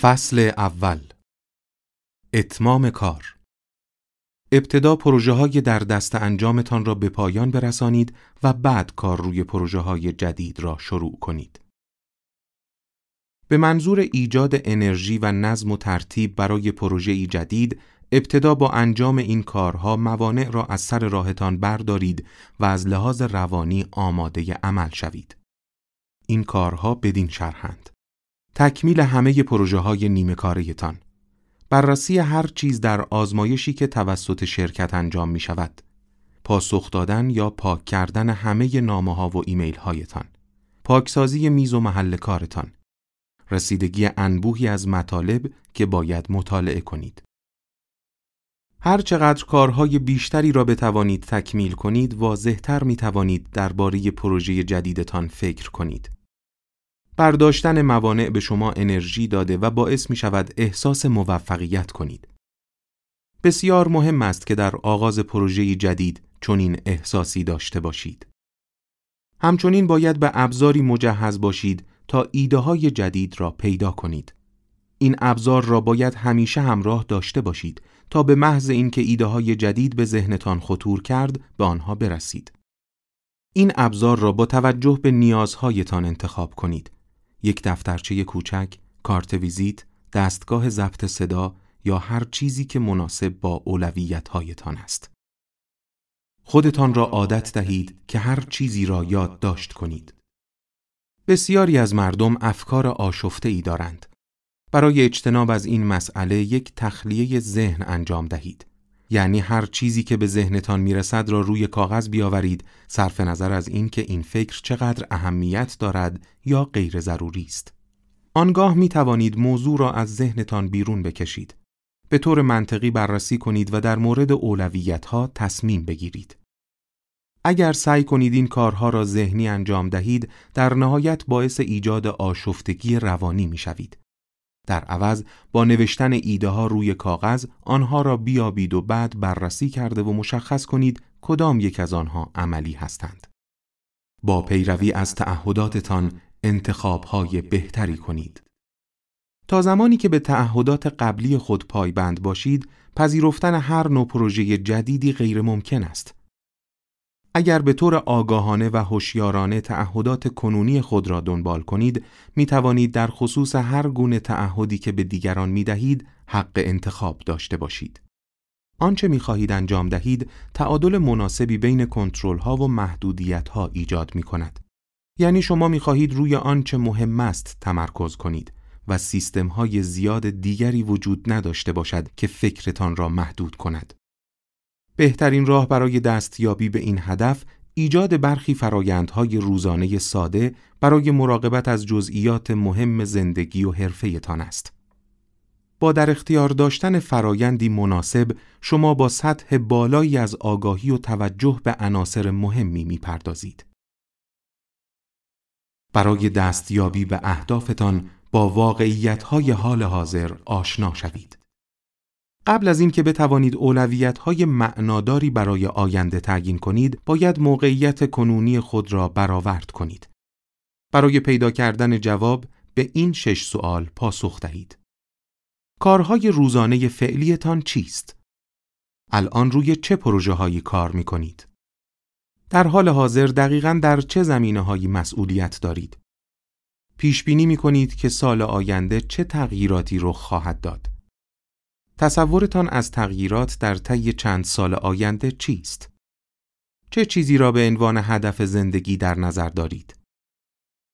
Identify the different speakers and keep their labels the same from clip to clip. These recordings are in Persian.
Speaker 1: فصل اول اتمام کار ابتدا پروژه های در دست انجامتان را به پایان برسانید و بعد کار روی پروژه های جدید را شروع کنید. به منظور ایجاد انرژی و نظم و ترتیب برای پروژه جدید، ابتدا با انجام این کارها موانع را از سر راهتان بردارید و از لحاظ روانی آماده عمل شوید. این کارها بدین شرحند. تکمیل همه پروژه های نیمه. بررسی هر چیز در آزمایشی که توسط شرکت انجام می شود. پاسخ دادن یا پاک کردن همه نامه ها و ایمیل هایتان. پاکسازی میز و محل کارتان. رسیدگی انبوهی از مطالب که باید مطالعه کنید. هر چقدر کارهای بیشتری را بتوانید تکمیل کنید، واضحتر می توانید درباره پروژه جدیدتان فکر کنید. برداشتن موانع به شما انرژی داده و باعث می شود احساس موفقیت کنید. بسیار مهم است که در آغاز پروژه جدید چنین احساسی داشته باشید. همچنین باید به ابزاری مجهز باشید تا ایده های جدید را پیدا کنید. این ابزار را باید همیشه همراه داشته باشید تا به محض اینکه ایده های جدید به ذهنتان خطور کرد به آنها برسید. این ابزار را با توجه به نیازهایتان انتخاب کنید یک دفترچه کوچک، کارت ویزیت، دستگاه ضبط صدا یا هر چیزی که مناسب با اولویت‌هایتان است. خودتان را عادت دهید که هر چیزی را یادداشت کنید. بسیاری از مردم افکار آشفته ای دارند. برای اجتناب از این مسئله یک تخلیه ذهن انجام دهید. یعنی هر چیزی که به ذهنتان می‌رسد را روی کاغذ بیاورید صرف نظر از اینکه این فکر چقدر اهمیت دارد یا غیر ضروری است. آنگاه می توانید موضوع را از ذهنتان بیرون بکشید. به طور منطقی بررسی کنید و در مورد اولویت ها تصمیم بگیرید. اگر سعی کنید این کارها را ذهنی انجام دهید، در نهایت باعث ایجاد آشفتگی روانی می شوید. در عوض با نوشتن ایده ها روی کاغذ آنها را بیابید و بعد بررسی کرده و مشخص کنید کدام یک از آنها عملی هستند. با پیروی از تعهداتتان انتخاب های بهتری کنید. تا زمانی که به تعهدات قبلی خود پایبند باشید، پذیرفتن هر نوع پروژه جدیدی غیر ممکن است. اگر به طور آگاهانه و هوشیارانه تعهدات کنونی خود را دنبال کنید، می توانید در خصوص هر گونه تعهدی که به دیگران می دهید، حق انتخاب داشته باشید. آنچه می خواهید انجام دهید، تعادل مناسبی بین کنترل ها و محدودیت ها ایجاد می کند. یعنی شما می خواهید روی آنچه مهم است تمرکز کنید و سیستم های زیاد دیگری وجود نداشته باشد که فکرتان را محدود کند. بهترین راه برای دستیابی به این هدف ایجاد برخی فرایندهای روزانه ساده برای مراقبت از جزئیات مهم زندگی و حرفه‌تان است. با در اختیار داشتن فرایندی مناسب شما با سطح بالایی از آگاهی و توجه به عناصر مهمی می‌پردازید. برای دستیابی به اهدافتان با واقعیت‌های حال حاضر آشنا شوید. قبل از اینکه بتوانید اولویت های معناداری برای آینده تعیین کنید، باید موقعیت کنونی خود را برآورد کنید. برای پیدا کردن جواب به این شش سوال پاسخ دهید. کارهای روزانه فعلیتان چیست؟ الان روی چه پروژه هایی کار می کنید؟ در حال حاضر دقیقا در چه زمینه هایی مسئولیت دارید؟ پیش بینی می کنید که سال آینده چه تغییراتی رخ خواهد داد؟ تصورتان از تغییرات در طی چند سال آینده چیست؟ چه چیزی را به عنوان هدف زندگی در نظر دارید؟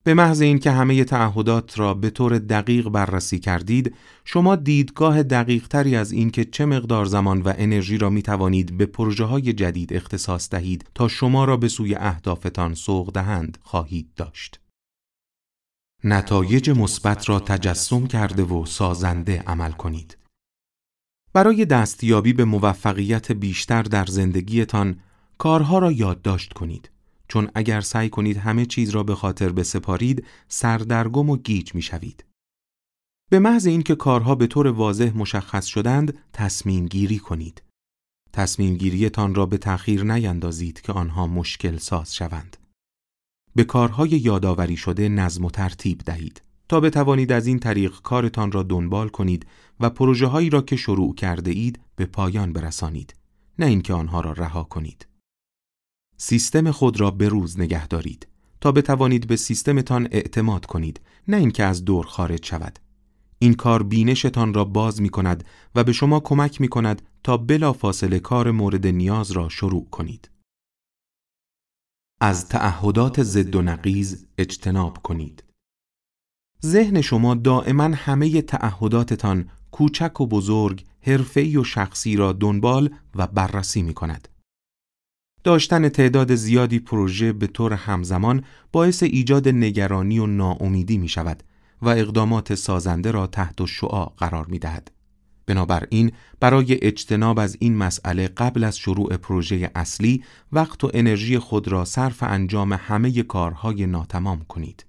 Speaker 1: به محض اینکه همه تعهدات را به طور دقیق بررسی کردید، شما دیدگاه دقیق تری از اینکه چه مقدار زمان و انرژی را می توانید به پروژه های جدید اختصاص دهید تا شما را به سوی اهدافتان سوق دهند خواهید داشت. نتایج مثبت را تجسم کرده و سازنده عمل کنید. برای دستیابی به موفقیت بیشتر در زندگیتان کارها را یادداشت کنید چون اگر سعی کنید همه چیز را به خاطر بسپارید سردرگم و گیج می شوید. به محض اینکه کارها به طور واضح مشخص شدند تصمیم گیری کنید. تصمیم گیریتان را به تأخیر نیندازید که آنها مشکل ساز شوند. به کارهای یادآوری شده نظم و ترتیب دهید. تا بتوانید از این طریق کارتان را دنبال کنید و پروژه هایی را که شروع کرده اید به پایان برسانید نه اینکه آنها را رها کنید سیستم خود را به روز نگه دارید تا بتوانید به سیستمتان اعتماد کنید نه اینکه از دور خارج شود این کار بینشتان را باز می کند و به شما کمک می کند تا بلا فاصله کار مورد نیاز را شروع کنید. از تعهدات ضد و نقیز اجتناب کنید. ذهن شما دائما همه تعهداتتان کوچک و بزرگ، حرفه‌ای و شخصی را دنبال و بررسی می کند. داشتن تعداد زیادی پروژه به طور همزمان باعث ایجاد نگرانی و ناامیدی می شود و اقدامات سازنده را تحت شعاع قرار می دهد. بنابراین برای اجتناب از این مسئله قبل از شروع پروژه اصلی وقت و انرژی خود را صرف انجام همه کارهای ناتمام کنید.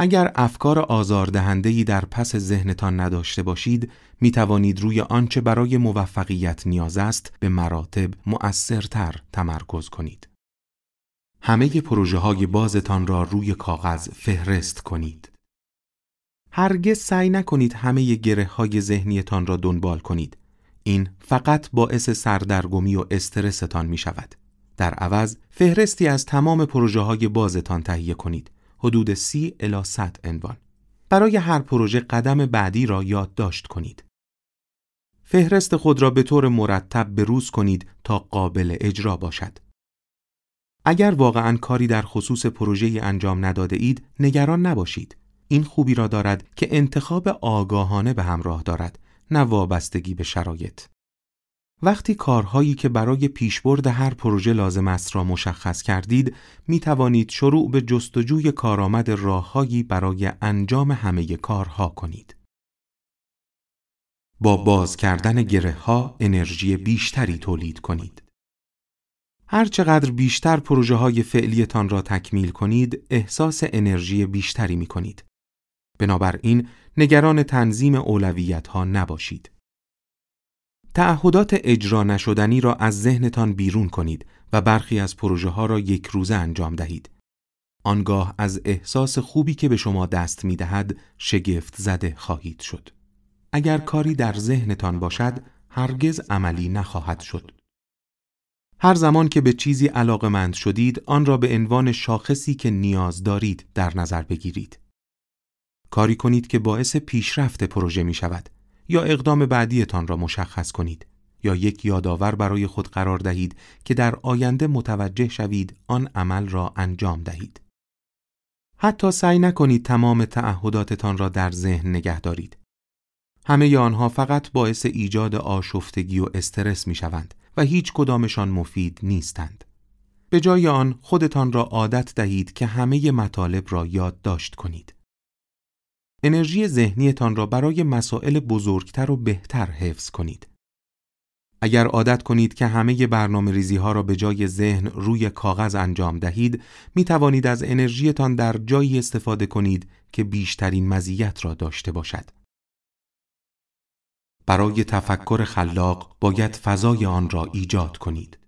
Speaker 1: اگر افکار آزاردهندهی در پس ذهنتان نداشته باشید، می توانید روی آنچه برای موفقیت نیاز است به مراتب مؤثرتر تمرکز کنید. همه پروژه های بازتان را روی کاغذ فهرست کنید. هرگز سعی نکنید همه گره های ذهنیتان را دنبال کنید. این فقط باعث سردرگمی و استرستان می شود. در عوض فهرستی از تمام پروژه های بازتان تهیه کنید. حدود سی الی 100 عنوان. برای هر پروژه قدم بعدی را یادداشت کنید. فهرست خود را به طور مرتب بروز کنید تا قابل اجرا باشد. اگر واقعا کاری در خصوص پروژه انجام نداده اید، نگران نباشید. این خوبی را دارد که انتخاب آگاهانه به همراه دارد نه وابستگی به شرایط وقتی کارهایی که برای پیشبرد هر پروژه لازم است را مشخص کردید می توانید شروع به جستجوی کارآمد راههایی برای انجام همه کارها کنید. با باز کردن گره ها انرژی بیشتری تولید کنید. هر چقدر بیشتر پروژه های فعلیتان را تکمیل کنید احساس انرژی بیشتری می کنید بنابراین نگران تنظیم اولویت ها نباشید. تعهدات اجرا نشدنی را از ذهنتان بیرون کنید و برخی از پروژه ها را یک روزه انجام دهید. آنگاه از احساس خوبی که به شما دست می دهد شگفت زده خواهید شد. اگر کاری در ذهنتان باشد هرگز عملی نخواهد شد. هر زمان که به چیزی علاقمند شدید آن را به عنوان شاخصی که نیاز دارید در نظر بگیرید. کاری کنید که باعث پیشرفت پروژه می شود یا اقدام بعدیتان را مشخص کنید یا یک یادآور برای خود قرار دهید که در آینده متوجه شوید آن عمل را انجام دهید. حتی سعی نکنید تمام تعهداتتان را در ذهن نگه دارید. همه آنها فقط باعث ایجاد آشفتگی و استرس می شوند و هیچ کدامشان مفید نیستند. به جای آن خودتان را عادت دهید که همه مطالب را یادداشت کنید. انرژی ذهنیتان را برای مسائل بزرگتر و بهتر حفظ کنید. اگر عادت کنید که همه برنامه ریزی ها را به جای ذهن روی کاغذ انجام دهید، می توانید از انرژیتان در جایی استفاده کنید که بیشترین مزیت را داشته باشد. برای تفکر خلاق باید فضای آن را ایجاد کنید.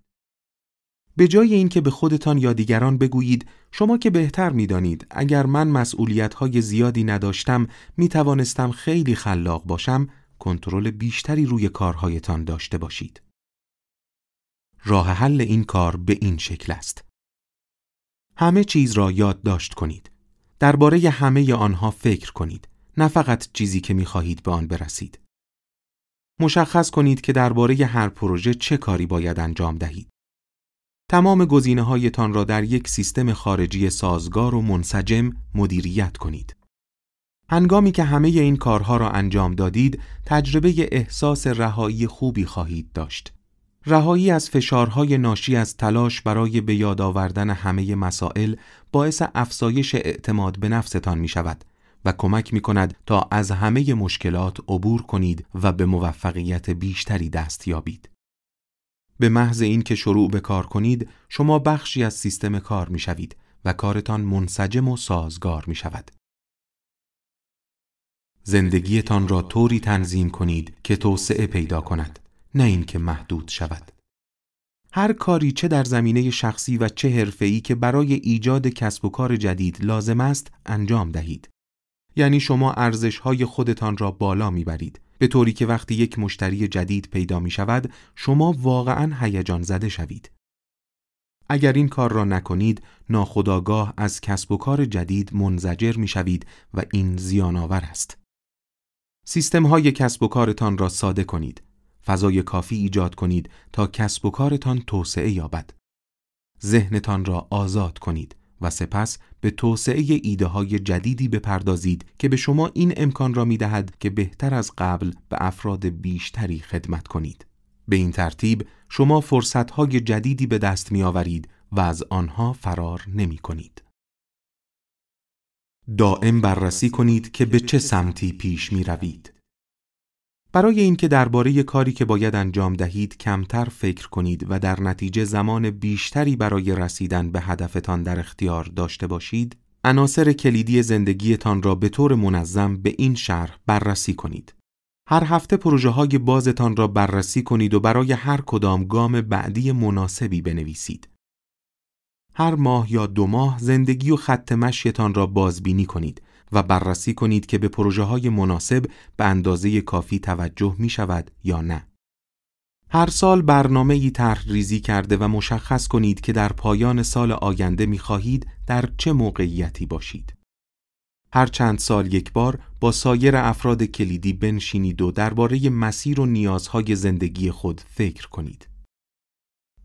Speaker 1: به جای اینکه به خودتان یا دیگران بگویید شما که بهتر می‌دانید اگر من مسئولیت های زیادی نداشتم می توانستم خیلی خلاق باشم کنترل بیشتری روی کارهایتان داشته باشید. راه حل این کار به این شکل است. همه چیز را یادداشت کنید. درباره همه آنها فکر کنید. نه فقط چیزی که می خواهید به آن برسید. مشخص کنید که درباره هر پروژه چه کاری باید انجام دهید. تمام گزینه هایتان را در یک سیستم خارجی سازگار و منسجم مدیریت کنید. هنگامی که همه این کارها را انجام دادید، تجربه احساس رهایی خوبی خواهید داشت. رهایی از فشارهای ناشی از تلاش برای به یاد آوردن همه مسائل باعث افزایش اعتماد به نفستان می شود و کمک می کند تا از همه مشکلات عبور کنید و به موفقیت بیشتری دست یابید. به محض اینکه شروع به کار کنید شما بخشی از سیستم کار می شوید و کارتان منسجم و سازگار می شود. زندگیتان را طوری تنظیم کنید که توسعه پیدا کند نه اینکه محدود شود. هر کاری چه در زمینه شخصی و چه حرفه‌ای که برای ایجاد کسب و کار جدید لازم است انجام دهید. یعنی شما ارزش های خودتان را بالا می‌برید به طوری که وقتی یک مشتری جدید پیدا می شود شما واقعا هیجان زده شوید. اگر این کار را نکنید ناخداگاه از کسب و کار جدید منزجر می شوید و این زیان آور است. سیستم های کسب و کارتان را ساده کنید. فضای کافی ایجاد کنید تا کسب و کارتان توسعه یابد. ذهنتان را آزاد کنید و سپس به توسعه ایده های جدیدی بپردازید که به شما این امکان را می دهد که بهتر از قبل به افراد بیشتری خدمت کنید. به این ترتیب شما فرصت های جدیدی به دست می آورید و از آنها فرار نمی کنید. دائم بررسی کنید که به چه سمتی پیش می روید. برای اینکه درباره کاری که باید انجام دهید کمتر فکر کنید و در نتیجه زمان بیشتری برای رسیدن به هدفتان در اختیار داشته باشید، عناصر کلیدی زندگیتان را به طور منظم به این شرح بررسی کنید. هر هفته پروژه های بازتان را بررسی کنید و برای هر کدام گام بعدی مناسبی بنویسید. هر ماه یا دو ماه زندگی و خط مشیتان را بازبینی کنید و بررسی کنید که به پروژه های مناسب به اندازه کافی توجه می شود یا نه. هر سال برنامه ای ریزی کرده و مشخص کنید که در پایان سال آینده می خواهید در چه موقعیتی باشید. هر چند سال یک بار با سایر افراد کلیدی بنشینید و درباره مسیر و نیازهای زندگی خود فکر کنید.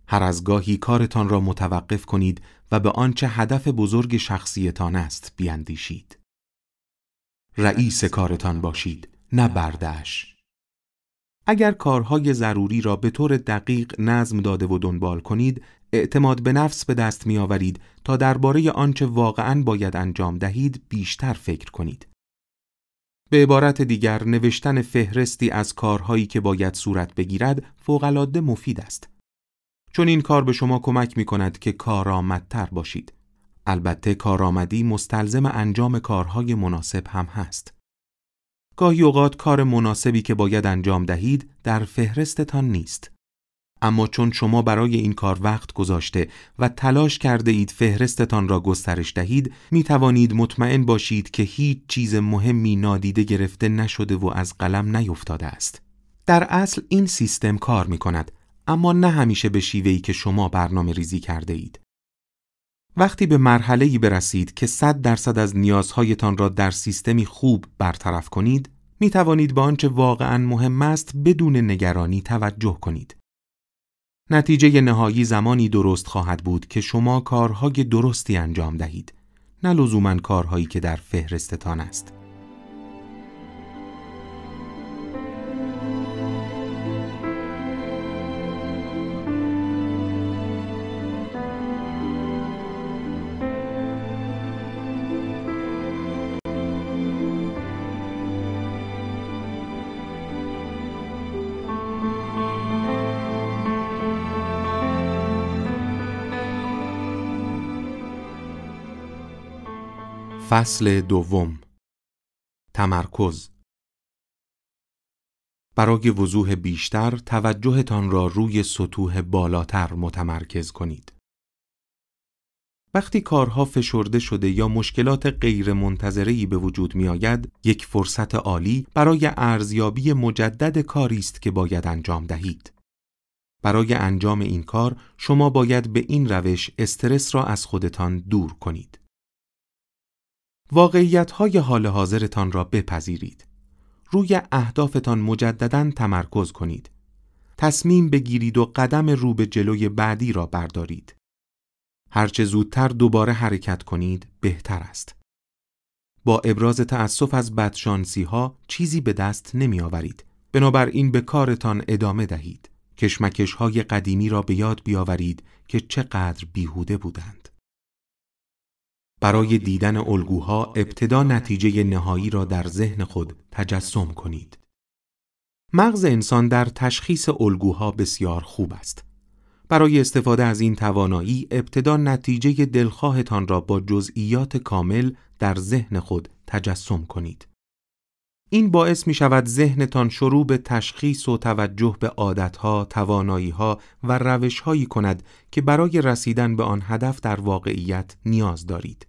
Speaker 1: هر از گاهی کارتان را متوقف کنید و به آنچه هدف بزرگ شخصیتان است بیاندیشید. رئیس کارتان باشید نه بردش اگر کارهای ضروری را به طور دقیق نظم داده و دنبال کنید اعتماد به نفس به دست می آورید تا درباره آنچه واقعا باید انجام دهید بیشتر فکر کنید. به عبارت دیگر نوشتن فهرستی از کارهایی که باید صورت بگیرد فوقالعاده مفید است. چون این کار به شما کمک می کند که کارآمدتر باشید. البته کارآمدی مستلزم انجام کارهای مناسب هم هست. گاهی اوقات کار مناسبی که باید انجام دهید در فهرستتان نیست. اما چون شما برای این کار وقت گذاشته و تلاش کرده اید فهرستتان را گسترش دهید می توانید مطمئن باشید که هیچ چیز مهمی نادیده گرفته نشده و از قلم نیفتاده است. در اصل این سیستم کار می کند اما نه همیشه به شیوهی که شما برنامه ریزی کرده اید. وقتی به مرحله برسید که 100 درصد از نیازهایتان را در سیستمی خوب برطرف کنید، می توانید به آنچه واقعا مهم است بدون نگرانی توجه کنید. نتیجه نهایی زمانی درست خواهد بود که شما کارهای درستی انجام دهید، نه لزوما کارهایی که در فهرستتان است. فصل دوم تمرکز برای وضوح بیشتر توجهتان را روی سطوح بالاتر متمرکز کنید. وقتی کارها فشرده شده یا مشکلات غیر منتظری به وجود می آید، یک فرصت عالی برای ارزیابی مجدد کاری است که باید انجام دهید. برای انجام این کار شما باید به این روش استرس را از خودتان دور کنید. واقعیت های حال حاضرتان را بپذیرید. روی اهدافتان مجددا تمرکز کنید. تصمیم بگیرید و قدم رو به جلوی بعدی را بردارید. هرچه زودتر دوباره حرکت کنید بهتر است. با ابراز تأسف از بدشانسی ها چیزی به دست نمی آورید. بنابراین به کارتان ادامه دهید. کشمکش های قدیمی را به یاد بیاورید که چقدر بیهوده بودند. برای دیدن الگوها ابتدا نتیجه نهایی را در ذهن خود تجسم کنید. مغز انسان در تشخیص الگوها بسیار خوب است. برای استفاده از این توانایی ابتدا نتیجه دلخواهتان را با جزئیات کامل در ذهن خود تجسم کنید. این باعث می شود ذهنتان شروع به تشخیص و توجه به عادتها، تواناییها و روشهایی کند که برای رسیدن به آن هدف در واقعیت نیاز دارید.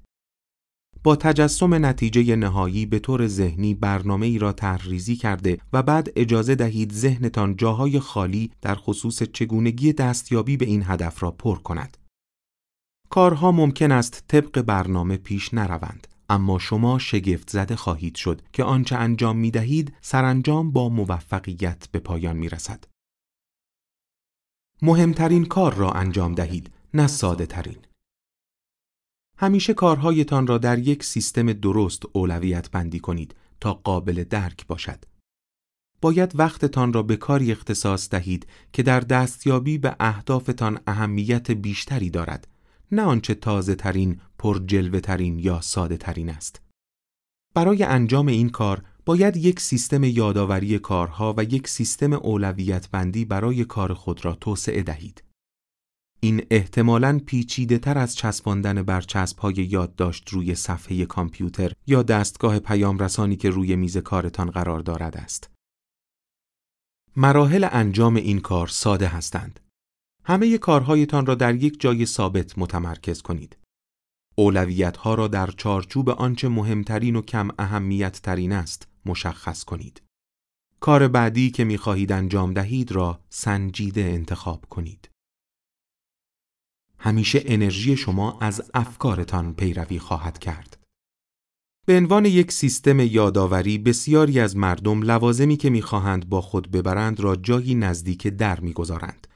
Speaker 1: با تجسم نتیجه نهایی به طور ذهنی برنامه ای را تحریزی کرده و بعد اجازه دهید ذهنتان جاهای خالی در خصوص چگونگی دستیابی به این هدف را پر کند. کارها ممکن است طبق برنامه پیش نروند اما شما شگفت زده خواهید شد که آنچه انجام می دهید سرانجام با موفقیت به پایان می رسد. مهمترین کار را انجام دهید نه ساده ترین. همیشه کارهایتان را در یک سیستم درست اولویت بندی کنید تا قابل درک باشد. باید وقتتان را به کاری اختصاص دهید که در دستیابی به اهدافتان اهمیت بیشتری دارد نه آنچه تازه ترین، پر جلوه ترین یا ساده ترین است. برای انجام این کار باید یک سیستم یادآوری کارها و یک سیستم اولویت بندی برای کار خود را توسعه دهید. این احتمالاً پیچیده تر از چسباندن برچسب های یادداشت روی صفحه کامپیوتر یا دستگاه پیام رسانی که روی میز کارتان قرار دارد است. مراحل انجام این کار ساده هستند. همه کارهایتان را در یک جای ثابت متمرکز کنید. اولویت ها را در چارچوب آنچه مهمترین و کم اهمیت ترین است مشخص کنید. کار بعدی که می خواهید انجام دهید را سنجیده انتخاب کنید. همیشه انرژی شما از افکارتان پیروی خواهد کرد. به عنوان یک سیستم یادآوری بسیاری از مردم لوازمی که می‌خواهند با خود ببرند را جایی نزدیک در می‌گذارند.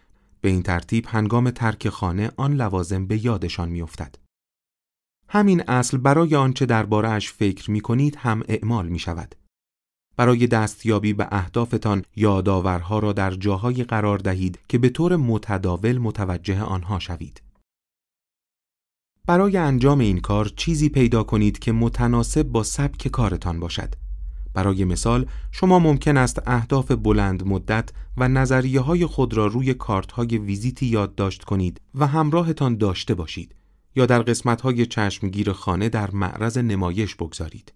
Speaker 1: به این ترتیب هنگام ترک خانه آن لوازم به یادشان میافتد. همین اصل برای آنچه دربارهاش فکر می کنید هم اعمال می شود. برای دستیابی به اهدافتان یادآورها را در جاهایی قرار دهید که به طور متداول متوجه آنها شوید. برای انجام این کار چیزی پیدا کنید که متناسب با سبک کارتان باشد. برای مثال شما ممکن است اهداف بلند مدت و نظریه های خود را روی کارت های ویزیتی یادداشت کنید و همراهتان داشته باشید یا در قسمت های چشمگیر خانه در معرض نمایش بگذارید.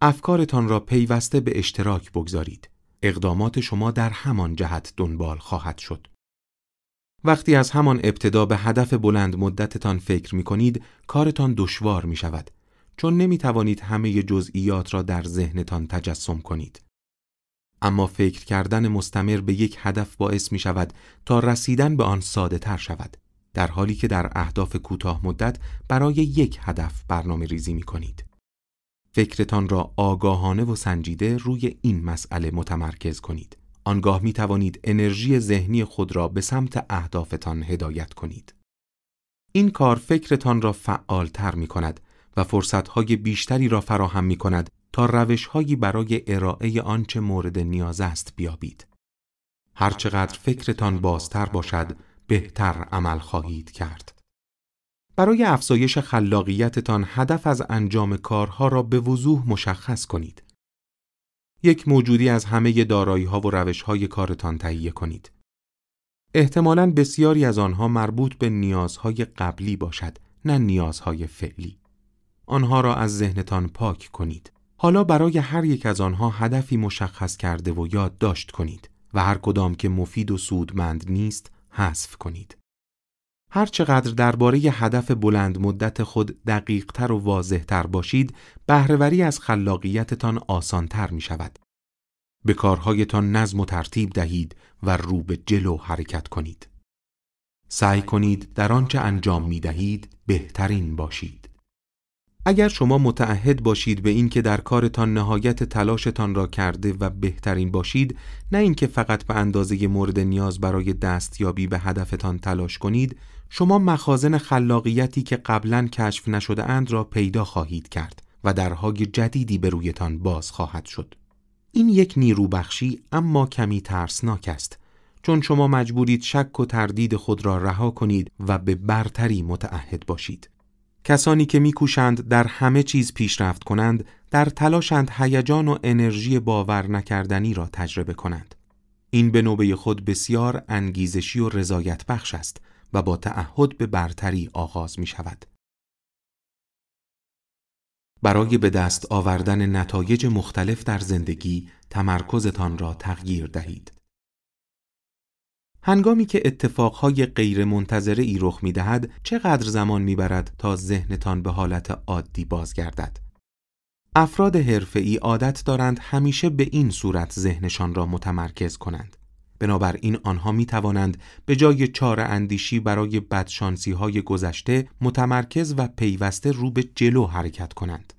Speaker 1: افکارتان را پیوسته به اشتراک بگذارید. اقدامات شما در همان جهت دنبال خواهد شد. وقتی از همان ابتدا به هدف بلند مدتتان فکر می کنید، کارتان دشوار می شود چون نمی توانید همه جزئیات را در ذهنتان تجسم کنید. اما فکر کردن مستمر به یک هدف باعث می شود تا رسیدن به آن ساده تر شود. در حالی که در اهداف کوتاه مدت برای یک هدف برنامه ریزی می کنید. فکرتان را آگاهانه و سنجیده روی این مسئله متمرکز کنید. آنگاه می توانید انرژی ذهنی خود را به سمت اهدافتان هدایت کنید. این کار فکرتان را فعالتر می کند و فرصتهای بیشتری را فراهم می کند تا روشهایی برای ارائه آنچه مورد نیاز است بیابید. هرچقدر فکرتان بازتر باشد، بهتر عمل خواهید کرد. برای افزایش خلاقیتتان هدف از انجام کارها را به وضوح مشخص کنید. یک موجودی از همه دارایی ها و روش های کارتان تهیه کنید. احتمالاً بسیاری از آنها مربوط به نیازهای قبلی باشد، نه نیازهای فعلی. آنها را از ذهنتان پاک کنید. حالا برای هر یک از آنها هدفی مشخص کرده و یادداشت کنید و هر کدام که مفید و سودمند نیست حذف کنید. هر چقدر درباره هدف بلند مدت خود دقیق تر و واضح تر باشید، بهرهوری از خلاقیتتان آسانتر می شود. به کارهایتان نظم و ترتیب دهید و رو به جلو حرکت کنید. سعی کنید در آنچه انجام می دهید بهترین باشید. اگر شما متعهد باشید به اینکه در کارتان نهایت تلاشتان را کرده و بهترین باشید نه اینکه فقط به اندازه مورد نیاز برای دستیابی به هدفتان تلاش کنید شما مخازن خلاقیتی که قبلا کشف نشده اند را پیدا خواهید کرد و درهای جدیدی به رویتان باز خواهد شد. این یک نیرو بخشی اما کمی ترسناک است چون شما مجبورید شک و تردید خود را رها کنید و به برتری متعهد باشید. کسانی که میکوشند در همه چیز پیشرفت کنند در تلاشند هیجان و انرژی باور نکردنی را تجربه کنند این به نوبه خود بسیار انگیزشی و رضایت بخش است و با تعهد به برتری آغاز می شود. برای به دست آوردن نتایج مختلف در زندگی تمرکزتان را تغییر دهید. هنگامی که اتفاقهای غیر منتظره ای رخ دهد چقدر زمان می برد تا ذهنتان به حالت عادی بازگردد؟ افراد حرفه‌ای عادت دارند همیشه به این صورت ذهنشان را متمرکز کنند. بنابراین آنها می توانند به جای چاره اندیشی برای بدشانسی های گذشته متمرکز و پیوسته رو به جلو حرکت کنند.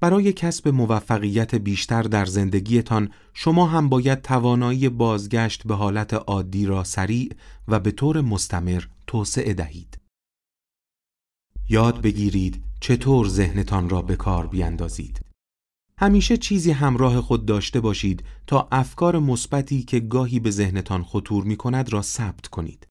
Speaker 1: برای کسب موفقیت بیشتر در زندگیتان شما هم باید توانایی بازگشت به حالت عادی را سریع و به طور مستمر توسعه دهید. یاد بگیرید چطور ذهنتان را به کار بیندازید. همیشه چیزی همراه خود داشته باشید تا افکار مثبتی که گاهی به ذهنتان خطور می کند را ثبت کنید.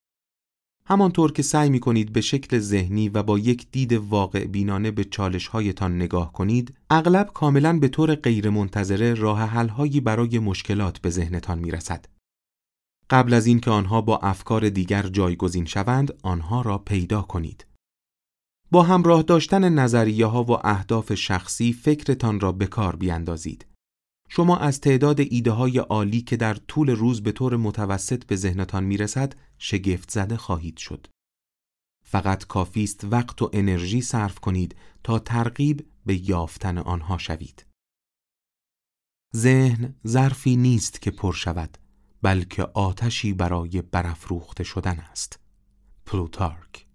Speaker 1: همانطور که سعی می کنید به شکل ذهنی و با یک دید واقع بینانه به چالش هایتان نگاه کنید، اغلب کاملا به طور غیرمنتظره راه حل هایی برای مشکلات به ذهنتان می رسد. قبل از اینکه آنها با افکار دیگر جایگزین شوند، آنها را پیدا کنید. با همراه داشتن نظریه ها و اهداف شخصی فکرتان را به کار بیاندازید. شما از تعداد ایده های عالی که در طول روز به طور متوسط به ذهنتان می‌رسد شگفت زده خواهید شد. فقط کافی است وقت و انرژی صرف کنید تا ترغیب به یافتن آنها شوید. ذهن ظرفی نیست که پر شود بلکه آتشی برای برافروخته شدن است. پلوتارک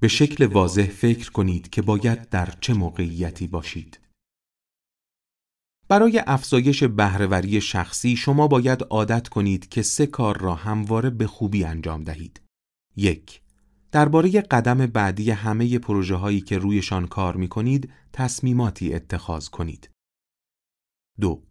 Speaker 1: به شکل واضح فکر کنید که باید در چه موقعیتی باشید. برای افزایش بهرهوری شخصی شما باید عادت کنید که سه کار را همواره به خوبی انجام دهید. یک درباره قدم بعدی همه پروژه هایی که رویشان کار می کنید تصمیماتی اتخاذ کنید. دو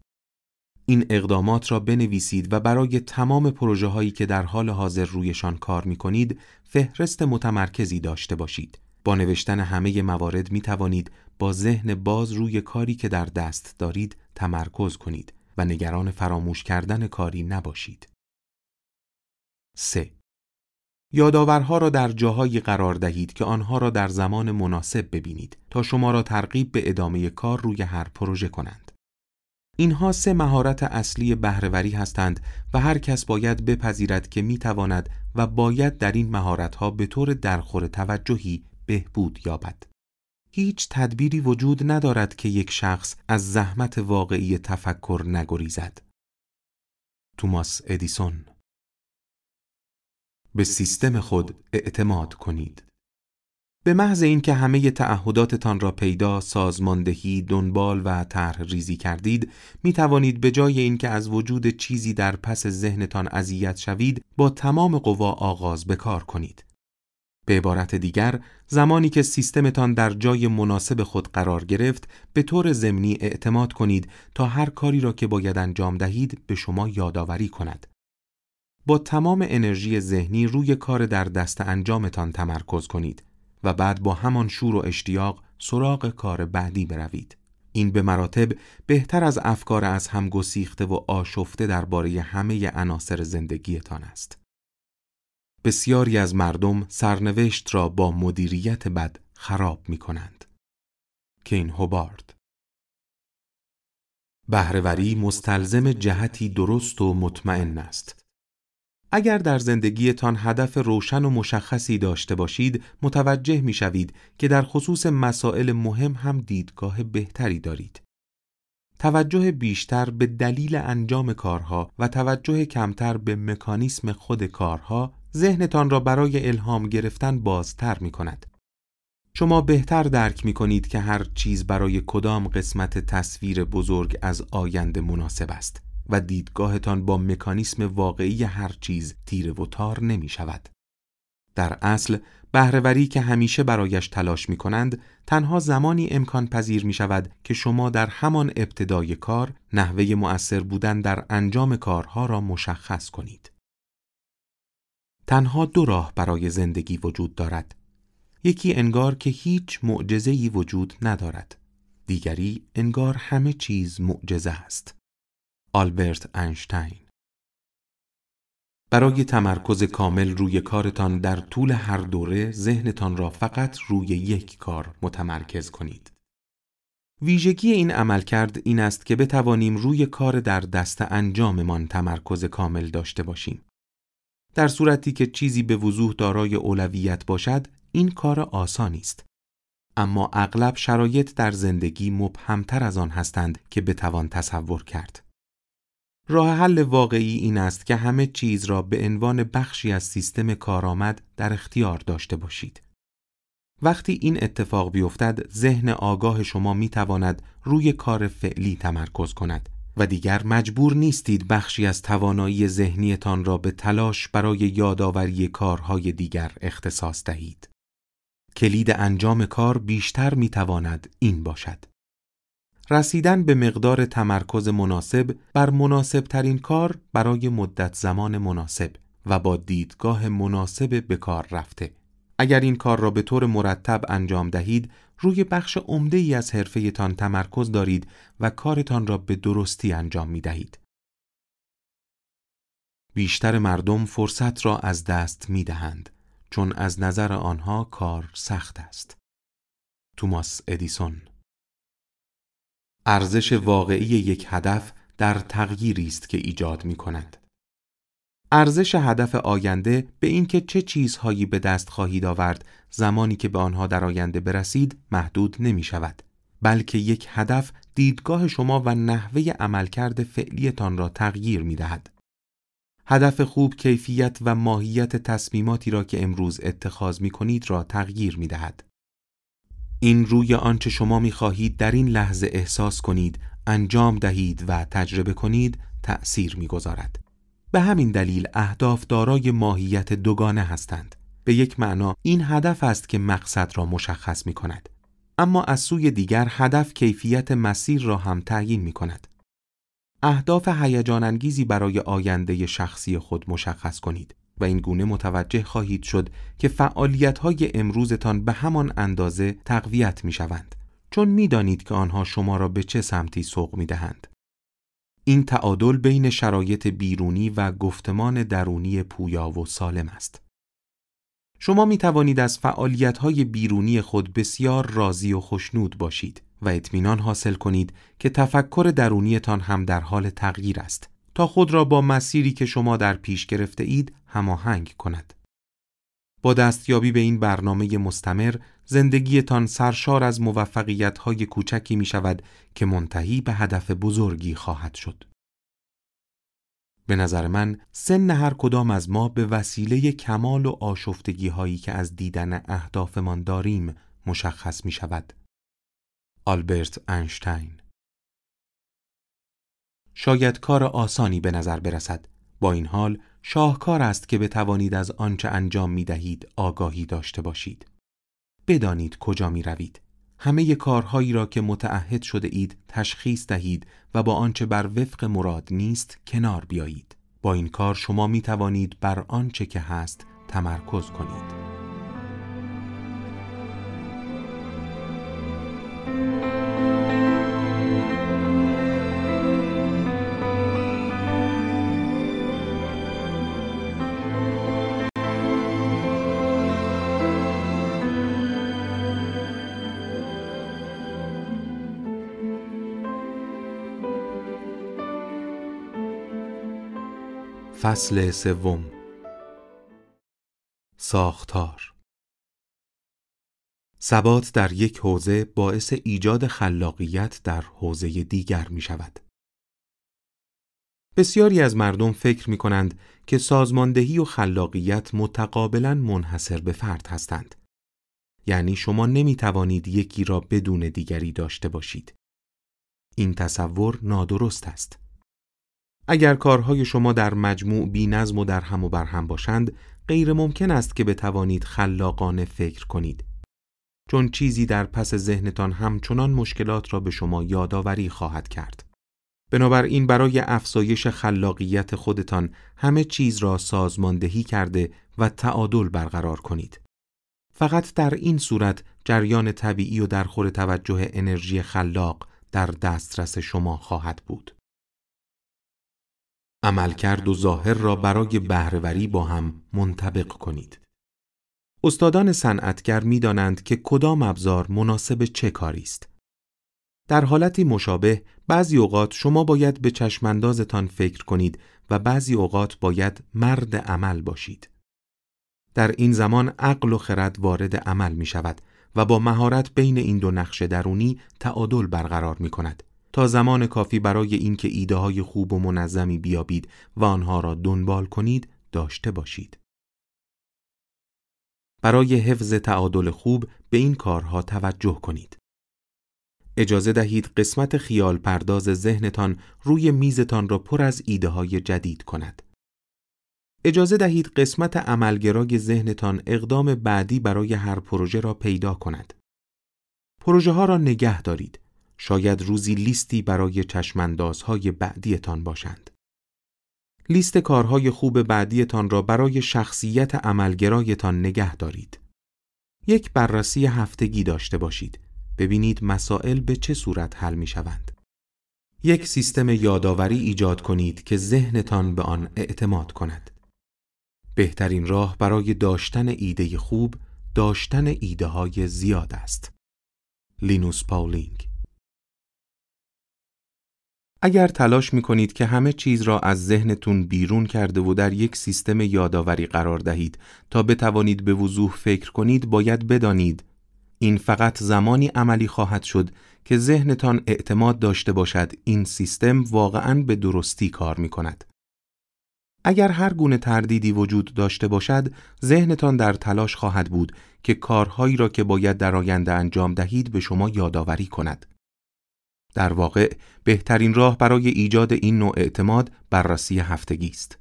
Speaker 1: این اقدامات را بنویسید و برای تمام پروژه هایی که در حال حاضر رویشان کار می کنید فهرست متمرکزی داشته باشید. با نوشتن همه موارد می توانید با ذهن باز روی کاری که در دست دارید تمرکز کنید و نگران فراموش کردن کاری نباشید. 3. یادآورها را در جاهایی قرار دهید که آنها را در زمان مناسب ببینید تا شما را ترغیب به ادامه کار روی هر پروژه کنند. اینها سه مهارت اصلی بهرهوری هستند و هر کس باید بپذیرد که می تواند و باید در این مهارتها به طور درخور توجهی بهبود یابد. هیچ تدبیری وجود ندارد که یک شخص از زحمت واقعی تفکر نگریزد. توماس ادیسون به سیستم خود اعتماد کنید. به محض اینکه همه تعهداتتان را پیدا، سازماندهی، دنبال و طرح ریزی کردید، می توانید به جای اینکه از وجود چیزی در پس ذهنتان اذیت شوید، با تمام قوا آغاز به کار کنید. به عبارت دیگر، زمانی که سیستمتان در جای مناسب خود قرار گرفت، به طور ضمنی اعتماد کنید تا هر کاری را که باید انجام دهید به شما یادآوری کند. با تمام انرژی ذهنی روی کار در دست انجامتان تمرکز کنید و بعد با همان شور و اشتیاق سراغ کار بعدی بروید. این به مراتب بهتر از افکار از هم گسیخته و آشفته درباره همه عناصر زندگیتان است. بسیاری از مردم سرنوشت را با مدیریت بد خراب می کنند. کین هوبارد بهرهوری مستلزم جهتی درست و مطمئن است. اگر در زندگیتان هدف روشن و مشخصی داشته باشید، متوجه می شوید که در خصوص مسائل مهم هم دیدگاه بهتری دارید. توجه بیشتر به دلیل انجام کارها و توجه کمتر به مکانیسم خود کارها ذهنتان را برای الهام گرفتن بازتر می کند. شما بهتر درک می کنید که هر چیز برای کدام قسمت تصویر بزرگ از آینده مناسب است و دیدگاهتان با مکانیسم واقعی هر چیز تیره و تار نمی شود. در اصل بهرهوری که همیشه برایش تلاش می کنند تنها زمانی امکان پذیر می شود که شما در همان ابتدای کار نحوه مؤثر بودن در انجام کارها را مشخص کنید. تنها دو راه برای زندگی وجود دارد. یکی انگار که هیچ معجزه‌ای وجود ندارد. دیگری انگار همه چیز معجزه است. آلبرت اینشتین برای تمرکز کامل روی کارتان در طول هر دوره ذهنتان را فقط روی یک کار متمرکز کنید. ویژگی این عملکرد این است که بتوانیم روی کار در دست انجاممان تمرکز کامل داشته باشیم. در صورتی که چیزی به وضوح دارای اولویت باشد، این کار آسانی است. اما اغلب شرایط در زندگی مبهمتر از آن هستند که بتوان تصور کرد. راه حل واقعی این است که همه چیز را به عنوان بخشی از سیستم کارآمد در اختیار داشته باشید. وقتی این اتفاق بیفتد، ذهن آگاه شما می تواند روی کار فعلی تمرکز کند و دیگر مجبور نیستید بخشی از توانایی ذهنیتان را به تلاش برای یادآوری کارهای دیگر اختصاص دهید. کلید انجام کار بیشتر می تواند این باشد. رسیدن به مقدار تمرکز مناسب بر مناسب ترین کار برای مدت زمان مناسب و با دیدگاه مناسب به کار رفته. اگر این کار را به طور مرتب انجام دهید، روی بخش عمده ای از تان تمرکز دارید و کارتان را به درستی انجام می دهید. بیشتر مردم فرصت را از دست می دهند چون از نظر آنها کار سخت است. توماس ادیسون ارزش واقعی یک هدف در تغییری است که ایجاد می کند. ارزش هدف آینده به اینکه چه چیزهایی به دست خواهید آورد زمانی که به آنها در آینده برسید محدود نمی شود بلکه یک هدف دیدگاه شما و نحوه عملکرد فعلیتان را تغییر می دهد. هدف خوب کیفیت و ماهیت تصمیماتی را که امروز اتخاذ می کنید را تغییر می دهد. این روی آنچه شما می خواهید در این لحظه احساس کنید، انجام دهید و تجربه کنید تأثیر می گذارد. به همین دلیل اهداف دارای ماهیت دوگانه هستند. به یک معنا این هدف است که مقصد را مشخص می کند. اما از سوی دیگر هدف کیفیت مسیر را هم تعیین می کند. اهداف هیجان انگیزی برای آینده شخصی خود مشخص کنید و این گونه متوجه خواهید شد که فعالیت های امروزتان به همان اندازه تقویت می شوند چون می دانید که آنها شما را به چه سمتی سوق می دهند. این تعادل بین شرایط بیرونی و گفتمان درونی پویا و سالم است. شما می توانید از فعالیت های بیرونی خود بسیار راضی و خوشنود باشید و اطمینان حاصل کنید که تفکر درونیتان هم در حال تغییر است تا خود را با مسیری که شما در پیش گرفته اید هماهنگ کند. با دستیابی به این برنامه مستمر زندگیتان سرشار از موفقیت های کوچکی می شود که منتهی به هدف بزرگی خواهد شد. به نظر من سن هر کدام از ما به وسیله کمال و آشفتگی هایی که از دیدن اهدافمان داریم مشخص می شود. آلبرت انشتین شاید کار آسانی به نظر برسد با این حال شاهکار است که بتوانید از آنچه انجام می دهید آگاهی داشته باشید بدانید کجا می روید همه کارهایی را که متعهد شده اید تشخیص دهید و با آنچه بر وفق مراد نیست کنار بیایید. با این کار شما می توانید بر آنچه که هست تمرکز کنید. فصل سوم ساختار ثبات در یک حوزه باعث ایجاد خلاقیت در حوزه دیگر می شود. بسیاری از مردم فکر می کنند که سازماندهی و خلاقیت متقابلا منحصر به فرد هستند. یعنی شما نمی توانید یکی را بدون دیگری داشته باشید. این تصور نادرست است. اگر کارهای شما در مجموع بی نظم و در هم و بر هم باشند، غیر ممکن است که بتوانید خلاقانه فکر کنید. چون چیزی در پس ذهنتان همچنان مشکلات را به شما یادآوری خواهد کرد. بنابراین برای افزایش خلاقیت خودتان همه چیز را سازماندهی کرده و تعادل برقرار کنید. فقط در این صورت جریان طبیعی و درخور توجه انرژی خلاق در دسترس شما خواهد بود. عملکرد و ظاهر را برای بهرهوری با هم منطبق کنید. استادان صنعتگر می دانند که کدام ابزار مناسب چه کاری است. در حالتی مشابه بعضی اوقات شما باید به چشماندازتان فکر کنید و بعضی اوقات باید مرد عمل باشید. در این زمان عقل و خرد وارد عمل می شود و با مهارت بین این دو نقش درونی تعادل برقرار می کند تا زمان کافی برای اینکه ایده های خوب و منظمی بیابید و آنها را دنبال کنید داشته باشید. برای حفظ تعادل خوب به این کارها توجه کنید. اجازه دهید قسمت خیال پرداز ذهنتان روی میزتان را پر از ایده های جدید کند. اجازه دهید قسمت عملگرای ذهنتان اقدام بعدی برای هر پروژه را پیدا کند. پروژه ها را نگه دارید. شاید روزی لیستی برای چشماندازهای بعدیتان باشند. لیست کارهای خوب بعدیتان را برای شخصیت عملگرایتان نگه دارید. یک بررسی هفتگی داشته باشید. ببینید مسائل به چه صورت حل می شوند. یک سیستم یادآوری ایجاد کنید که ذهنتان به آن اعتماد کند. بهترین راه برای داشتن ایده خوب داشتن ایده های زیاد است. لینوس پاولینگ اگر تلاش می کنید که همه چیز را از ذهنتون بیرون کرده و در یک سیستم یادآوری قرار دهید تا بتوانید به وضوح فکر کنید باید بدانید این فقط زمانی عملی خواهد شد که ذهنتان اعتماد داشته باشد این سیستم واقعا به درستی کار می کند. اگر هر گونه تردیدی وجود داشته باشد، ذهنتان در تلاش خواهد بود که کارهایی را که باید در آینده انجام دهید به شما یادآوری کند. در واقع بهترین راه برای ایجاد این نوع اعتماد بررسی هفتگی است.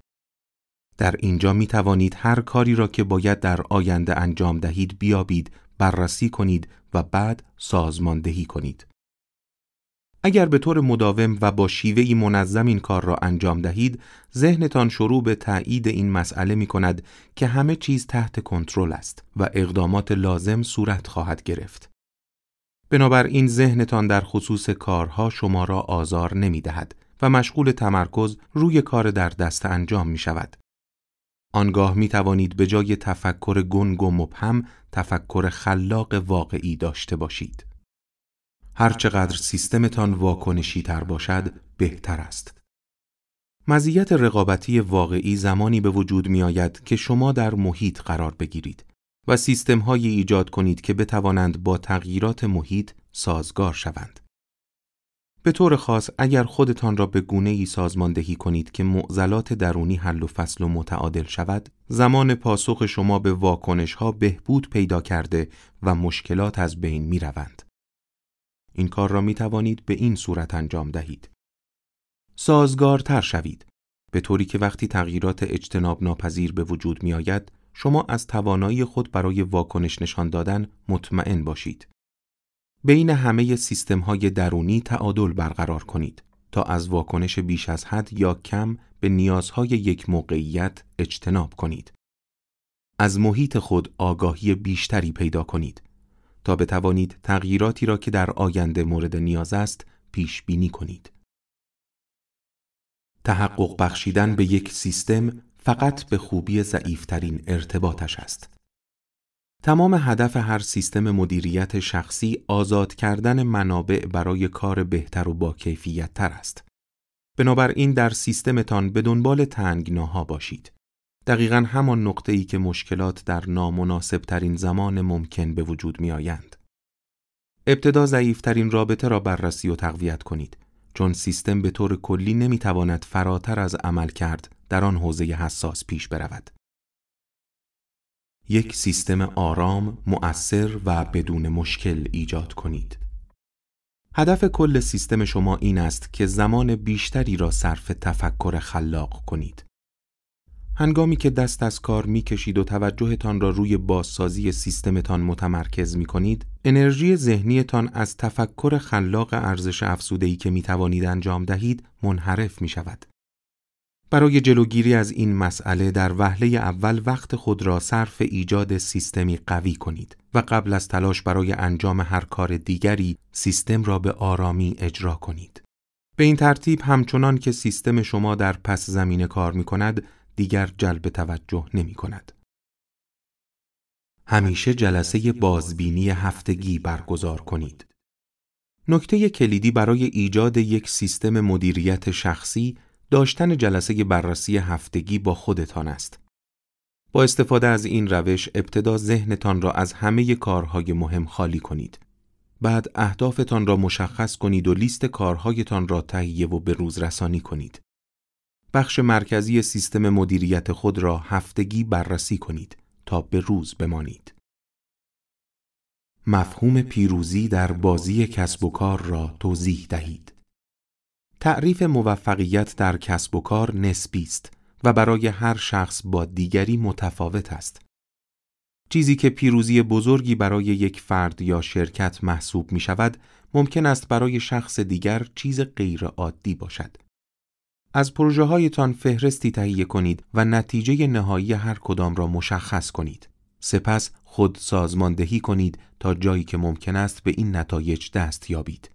Speaker 1: در اینجا می توانید هر کاری را که باید در آینده انجام دهید بیابید، بررسی کنید و بعد سازماندهی کنید. اگر به طور مداوم و با شیوهی منظم این کار را انجام دهید، ذهنتان شروع به تایید این مسئله می کند که همه چیز تحت کنترل است و اقدامات لازم صورت خواهد گرفت. بنابراین ذهنتان در خصوص کارها شما را آزار نمی دهد و مشغول تمرکز روی کار در دست انجام می شود. آنگاه می توانید به جای تفکر گنگ و مبهم تفکر خلاق واقعی داشته باشید. هرچقدر سیستمتان واکنشی تر باشد بهتر است. مزیت رقابتی واقعی زمانی به وجود می آید که شما در محیط قرار بگیرید و سیستم های ایجاد کنید که بتوانند با تغییرات محیط سازگار شوند. به طور خاص اگر خودتان را به گونه ای سازماندهی کنید که معضلات درونی حل و فصل و متعادل شود، زمان پاسخ شما به واکنش ها بهبود پیدا کرده و مشکلات از بین می روند. این کار را می توانید به این صورت انجام دهید. سازگارتر شوید به طوری که وقتی تغییرات اجتناب ناپذیر به وجود می آید شما از توانایی خود برای واکنش نشان دادن مطمئن باشید. بین همه سیستم های درونی تعادل برقرار کنید تا از واکنش بیش از حد یا کم به نیازهای یک موقعیت اجتناب کنید. از محیط خود آگاهی بیشتری پیدا کنید تا بتوانید تغییراتی را که در آینده مورد نیاز است پیش بینی کنید. تحقق بخشیدن به یک سیستم فقط به خوبی ضعیفترین ارتباطش است. تمام هدف هر سیستم مدیریت شخصی آزاد کردن منابع برای کار بهتر و با کیفیت تر است. بنابراین در سیستمتان به دنبال تنگناها باشید. دقیقا همان نقطه ای که مشکلات در نامناسب ترین زمان ممکن به وجود می آیند. ابتدا ضعیفترین رابطه را بررسی و تقویت کنید چون سیستم به طور کلی نمی تواند فراتر از عمل کرد در آن حوزه حساس پیش برود. یک سیستم آرام، مؤثر و بدون مشکل ایجاد کنید. هدف کل سیستم شما این است که زمان بیشتری را صرف تفکر خلاق کنید. هنگامی که دست از کار می کشید و توجهتان را روی بازسازی سیستمتان متمرکز می کنید، انرژی ذهنیتان از تفکر خلاق ارزش افزودهی که می توانید انجام دهید منحرف می شود. برای جلوگیری از این مسئله در وهله اول وقت خود را صرف ایجاد سیستمی قوی کنید و قبل از تلاش برای انجام هر کار دیگری سیستم را به آرامی اجرا کنید. به این ترتیب همچنان که سیستم شما در پس زمینه کار می کند دیگر جلب توجه نمی کند. همیشه جلسه بازبینی هفتگی برگزار کنید. نکته کلیدی برای ایجاد یک سیستم مدیریت شخصی داشتن جلسه بررسی هفتگی با خودتان است. با استفاده از این روش ابتدا ذهنتان را از همه کارهای مهم خالی کنید. بعد اهدافتان را مشخص کنید و لیست کارهایتان را تهیه و به روز رسانی کنید. بخش مرکزی سیستم مدیریت خود را هفتگی بررسی کنید تا به روز بمانید. مفهوم پیروزی در بازی کسب و کار را توضیح دهید. تعریف موفقیت در کسب و کار نسبی است و برای هر شخص با دیگری متفاوت است. چیزی که پیروزی بزرگی برای یک فرد یا شرکت محسوب می شود، ممکن است برای شخص دیگر چیز غیر عادی باشد. از پروژه هایتان فهرستی تهیه کنید و نتیجه نهایی هر کدام را مشخص کنید. سپس خود سازماندهی کنید تا جایی که ممکن است به این نتایج دست یابید.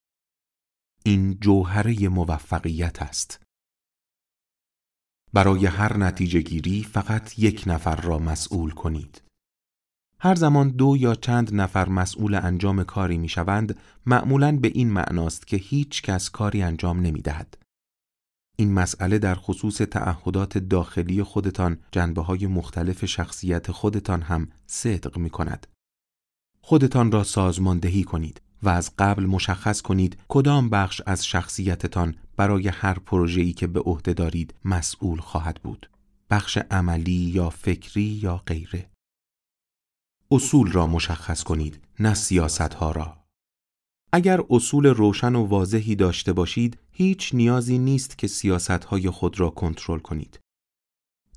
Speaker 1: این جوهره موفقیت است. برای هر نتیجه گیری فقط یک نفر را مسئول کنید. هر زمان دو یا چند نفر مسئول انجام کاری می شوند، معمولاً به این معناست که هیچ کس کاری انجام نمی دهد. این مسئله در خصوص تعهدات داخلی خودتان جنبه های مختلف شخصیت خودتان هم صدق می کند. خودتان را سازماندهی کنید و از قبل مشخص کنید کدام بخش از شخصیتتان برای هر پروژه‌ای که به عهده دارید مسئول خواهد بود. بخش عملی یا فکری یا غیره. اصول را مشخص کنید نه سیاست ها را. اگر اصول روشن و واضحی داشته باشید هیچ نیازی نیست که سیاست های خود را کنترل کنید.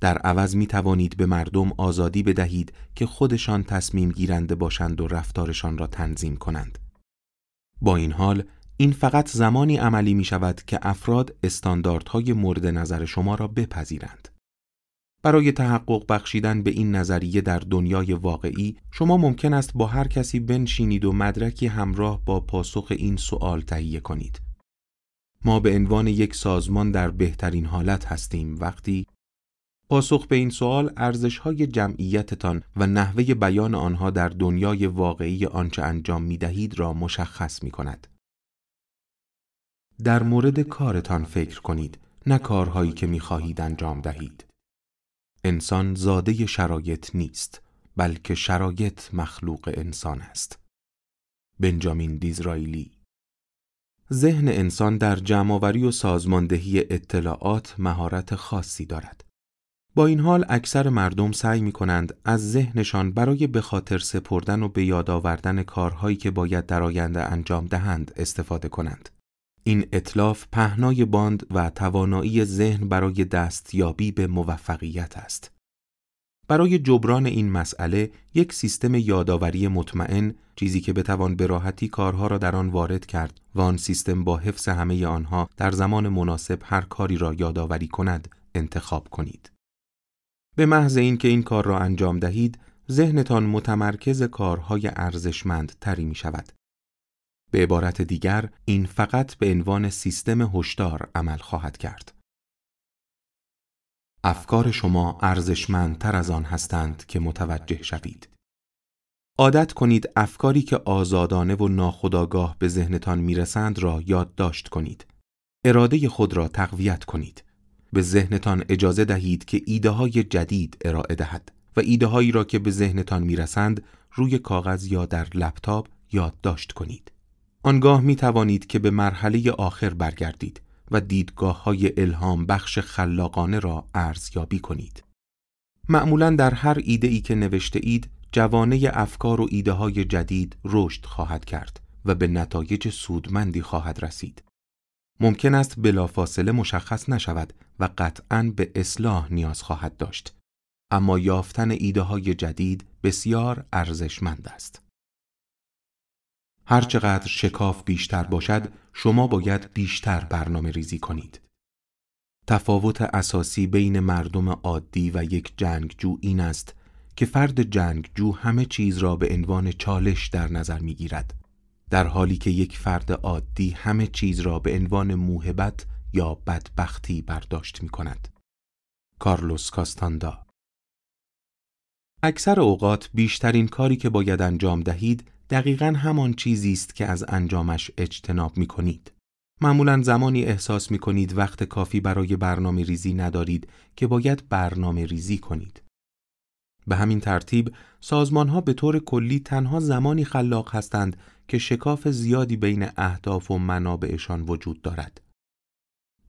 Speaker 1: در عوض می توانید به مردم آزادی بدهید که خودشان تصمیم گیرنده باشند و رفتارشان را تنظیم کنند. با این حال این فقط زمانی عملی می شود که افراد استانداردهای مورد نظر شما را بپذیرند. برای تحقق بخشیدن به این نظریه در دنیای واقعی شما ممکن است با هر کسی بنشینید و مدرکی همراه با پاسخ این سوال تهیه کنید. ما به عنوان یک سازمان در بهترین حالت هستیم وقتی پاسخ به این سوال ارزش‌های جمعیتتان و نحوه بیان آنها در دنیای واقعی آنچه انجام می دهید را مشخص می کند. در مورد کارتان فکر کنید، نه کارهایی که می خواهید انجام دهید. انسان زاده شرایط نیست، بلکه شرایط مخلوق انسان است. بنجامین دیزرایلی ذهن انسان در جمعآوری و سازماندهی اطلاعات مهارت خاصی دارد. با این حال اکثر مردم سعی می کنند از ذهنشان برای به خاطر سپردن و به یاد آوردن کارهایی که باید در آینده انجام دهند استفاده کنند. این اطلاف پهنای باند و توانایی ذهن برای دستیابی به موفقیت است. برای جبران این مسئله یک سیستم یادآوری مطمئن چیزی که بتوان به راحتی کارها را در آن وارد کرد و آن سیستم با حفظ همه آنها در زمان مناسب هر کاری را یادآوری کند انتخاب کنید. به محض اینکه این کار را انجام دهید ذهنتان متمرکز کارهای ارزشمند تری می شود. به عبارت دیگر این فقط به عنوان سیستم هشدار عمل خواهد کرد. افکار شما ارزشمندتر از آن هستند که متوجه شوید. عادت کنید افکاری که آزادانه و ناخودآگاه به ذهنتان می‌رسند را یادداشت کنید. اراده خود را تقویت کنید. به ذهنتان اجازه دهید که ایده های جدید ارائه دهد و ایده هایی را که به ذهنتان می‌رسند روی کاغذ یا در لپتاپ یادداشت کنید. آنگاه می توانید که به مرحله آخر برگردید و دیدگاه های الهام بخش خلاقانه را ارزیابی کنید. معمولا در هر ایده ای که نوشته اید جوانه افکار و ایده های جدید رشد خواهد کرد و به نتایج سودمندی خواهد رسید. ممکن است بلافاصله مشخص نشود و قطعا به اصلاح نیاز خواهد داشت. اما یافتن ایده های جدید بسیار ارزشمند است. هرچقدر شکاف بیشتر باشد شما باید بیشتر برنامه ریزی کنید. تفاوت اساسی بین مردم عادی و یک جنگجو این است که فرد جنگجو همه چیز را به عنوان چالش در نظر می گیرد. در حالی که یک فرد عادی همه چیز را به عنوان موهبت یا بدبختی برداشت می کند. کارلوس کاستاندا اکثر اوقات بیشترین کاری که باید انجام دهید دقیقا همان چیزی است که از انجامش اجتناب می کنید. معمولا زمانی احساس می کنید وقت کافی برای برنامه ریزی ندارید که باید برنامه ریزی کنید. به همین ترتیب سازمان ها به طور کلی تنها زمانی خلاق هستند که شکاف زیادی بین اهداف و منابعشان وجود دارد.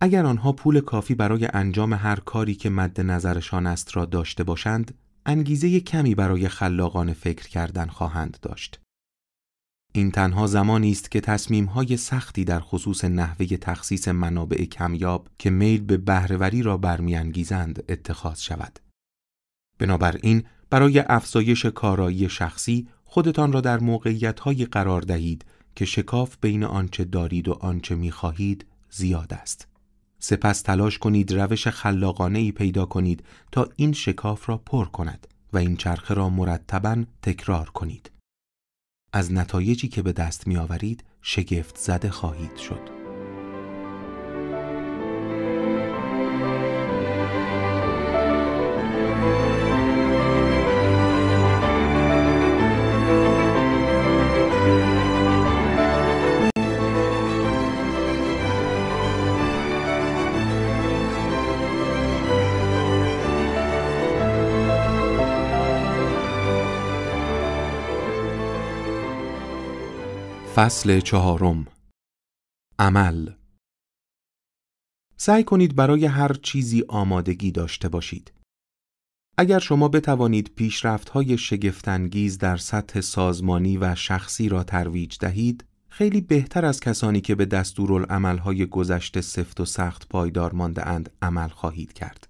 Speaker 1: اگر آنها پول کافی برای انجام هر کاری که مد نظرشان است را داشته باشند، انگیزه کمی برای خلاقانه فکر کردن خواهند داشت. این تنها زمانی است که تصمیم‌های سختی در خصوص نحوه تخصیص منابع کمیاب که میل به بهرهوری را برمیانگیزند اتخاذ شود. بنابراین برای افزایش کارایی شخصی خودتان را در موقعیت‌هایی قرار دهید که شکاف بین آنچه دارید و آنچه می‌خواهید زیاد است. سپس تلاش کنید روش خلاقانه ای پیدا کنید تا این شکاف را پر کند و این چرخه را مرتبا تکرار کنید. از نتایجی که به دست می آورید شگفت زده خواهید شد. فصل چهارم عمل سعی کنید برای هر چیزی آمادگی داشته باشید. اگر شما بتوانید پیشرفت‌های شگفتانگیز در سطح سازمانی و شخصی را ترویج دهید، خیلی بهتر از کسانی که به دستورالعمل‌های گذشته سفت و سخت پایدار مانده اند عمل خواهید کرد.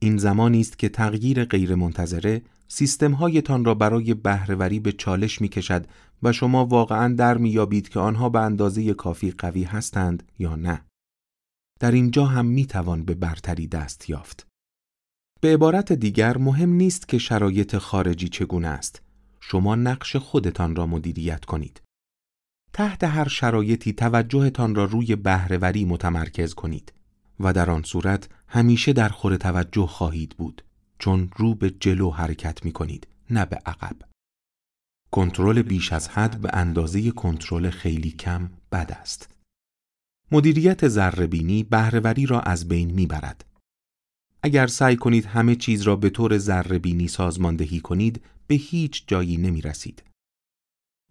Speaker 1: این زمانی است که تغییر غیرمنتظره سیستم‌هایتان را برای بهرهوری به چالش می کشد و شما واقعا در میابید که آنها به اندازه کافی قوی هستند یا نه. در اینجا هم می توان به برتری دست یافت. به عبارت دیگر مهم نیست که شرایط خارجی چگونه است. شما نقش خودتان را مدیریت کنید. تحت هر شرایطی توجهتان را روی بهرهوری متمرکز کنید و در آن صورت همیشه در خور توجه خواهید بود چون رو به جلو حرکت می کنید نه به عقب. کنترل بیش از حد به اندازه کنترل خیلی کم بد است. مدیریت ذرهبینی بهرهوری را از بین می‌برد. اگر سعی کنید همه چیز را به طور ذرهبینی سازماندهی کنید به هیچ جایی نمی رسید.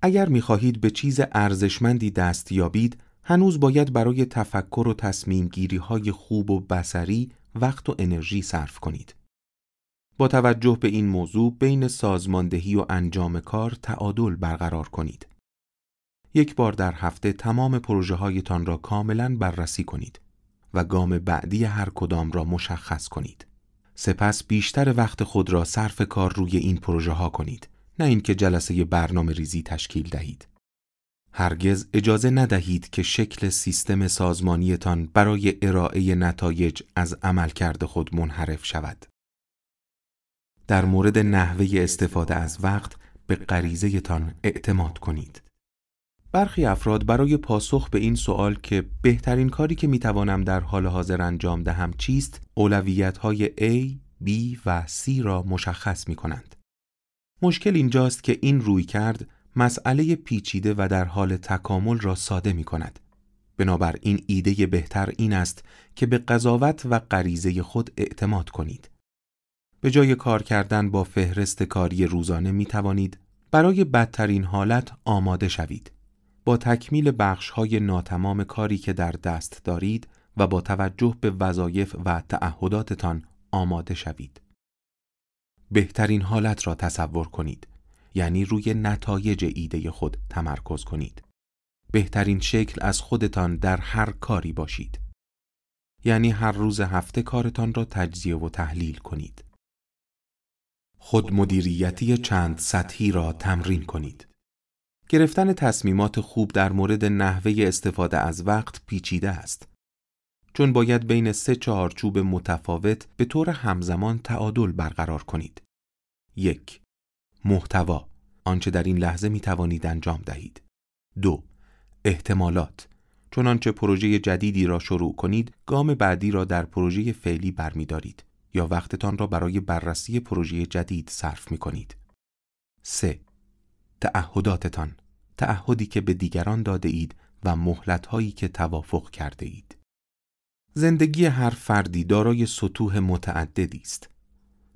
Speaker 1: اگر می خواهید به چیز ارزشمندی دست یابید هنوز باید برای تفکر و تصمیم گیری های خوب و بسری وقت و انرژی صرف کنید. با توجه به این موضوع بین سازماندهی و انجام کار تعادل برقرار کنید. یک بار در هفته تمام پروژه هایتان را کاملا بررسی کنید و گام بعدی هر کدام را مشخص کنید. سپس بیشتر وقت خود را صرف کار روی این پروژه ها کنید نه اینکه جلسه برنامه ریزی تشکیل دهید. هرگز اجازه ندهید که شکل سیستم سازمانیتان برای ارائه نتایج از عملکرد خود منحرف شود. در مورد نحوه استفاده از وقت به غریزه تان اعتماد کنید. برخی افراد برای پاسخ به این سوال که بهترین کاری که می‌توانم در حال حاضر انجام دهم چیست، اولویت های A، B و C را مشخص می کنند. مشکل اینجاست که این روی کرد مسئله پیچیده و در حال تکامل را ساده می کند. بنابراین ایده بهتر این است که به قضاوت و غریزه خود اعتماد کنید. به جای کار کردن با فهرست کاری روزانه می توانید برای بدترین حالت آماده شوید. با تکمیل بخش های ناتمام کاری که در دست دارید و با توجه به وظایف و تعهداتتان آماده شوید. بهترین حالت را تصور کنید یعنی روی نتایج ایده خود تمرکز کنید. بهترین شکل از خودتان در هر کاری باشید. یعنی هر روز هفته کارتان را تجزیه و تحلیل کنید. خود مدیریتی چند سطحی را تمرین کنید. گرفتن تصمیمات خوب در مورد نحوه استفاده از وقت پیچیده است. چون باید بین سه چهارچوب متفاوت به طور همزمان تعادل برقرار کنید. یک محتوا آنچه در این لحظه می توانید انجام دهید. دو احتمالات چنانچه پروژه جدیدی را شروع کنید گام بعدی را در پروژه فعلی برمیدارید. یا وقتتان را برای بررسی پروژه جدید صرف می کنید. 3. تعهداتتان تعهدی که به دیگران داده اید و مهلت‌هایی که توافق کرده اید زندگی هر فردی دارای سطوح متعددی است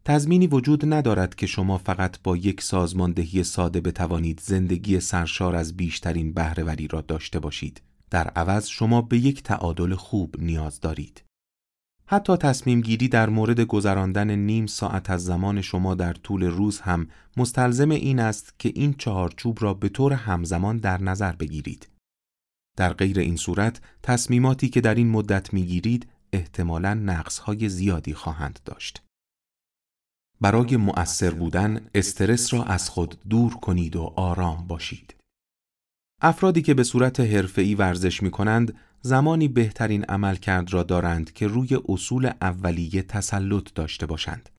Speaker 1: تضمینی وجود ندارد که شما فقط با یک سازماندهی ساده بتوانید زندگی سرشار از بیشترین بهرهوری را داشته باشید. در عوض شما به یک تعادل خوب نیاز دارید. حتی تصمیم گیری در مورد گذراندن نیم ساعت از زمان شما در طول روز هم مستلزم این است که این چهارچوب را به طور همزمان در نظر بگیرید. در غیر این صورت تصمیماتی که در این مدت می‌گیرید احتمالاً نقصهای زیادی خواهند داشت. برای مؤثر بودن استرس را از خود دور کنید و آرام باشید. افرادی که به صورت حرفه‌ای ورزش می کنند زمانی بهترین عملکرد را دارند که روی اصول اولیه تسلط داشته باشند.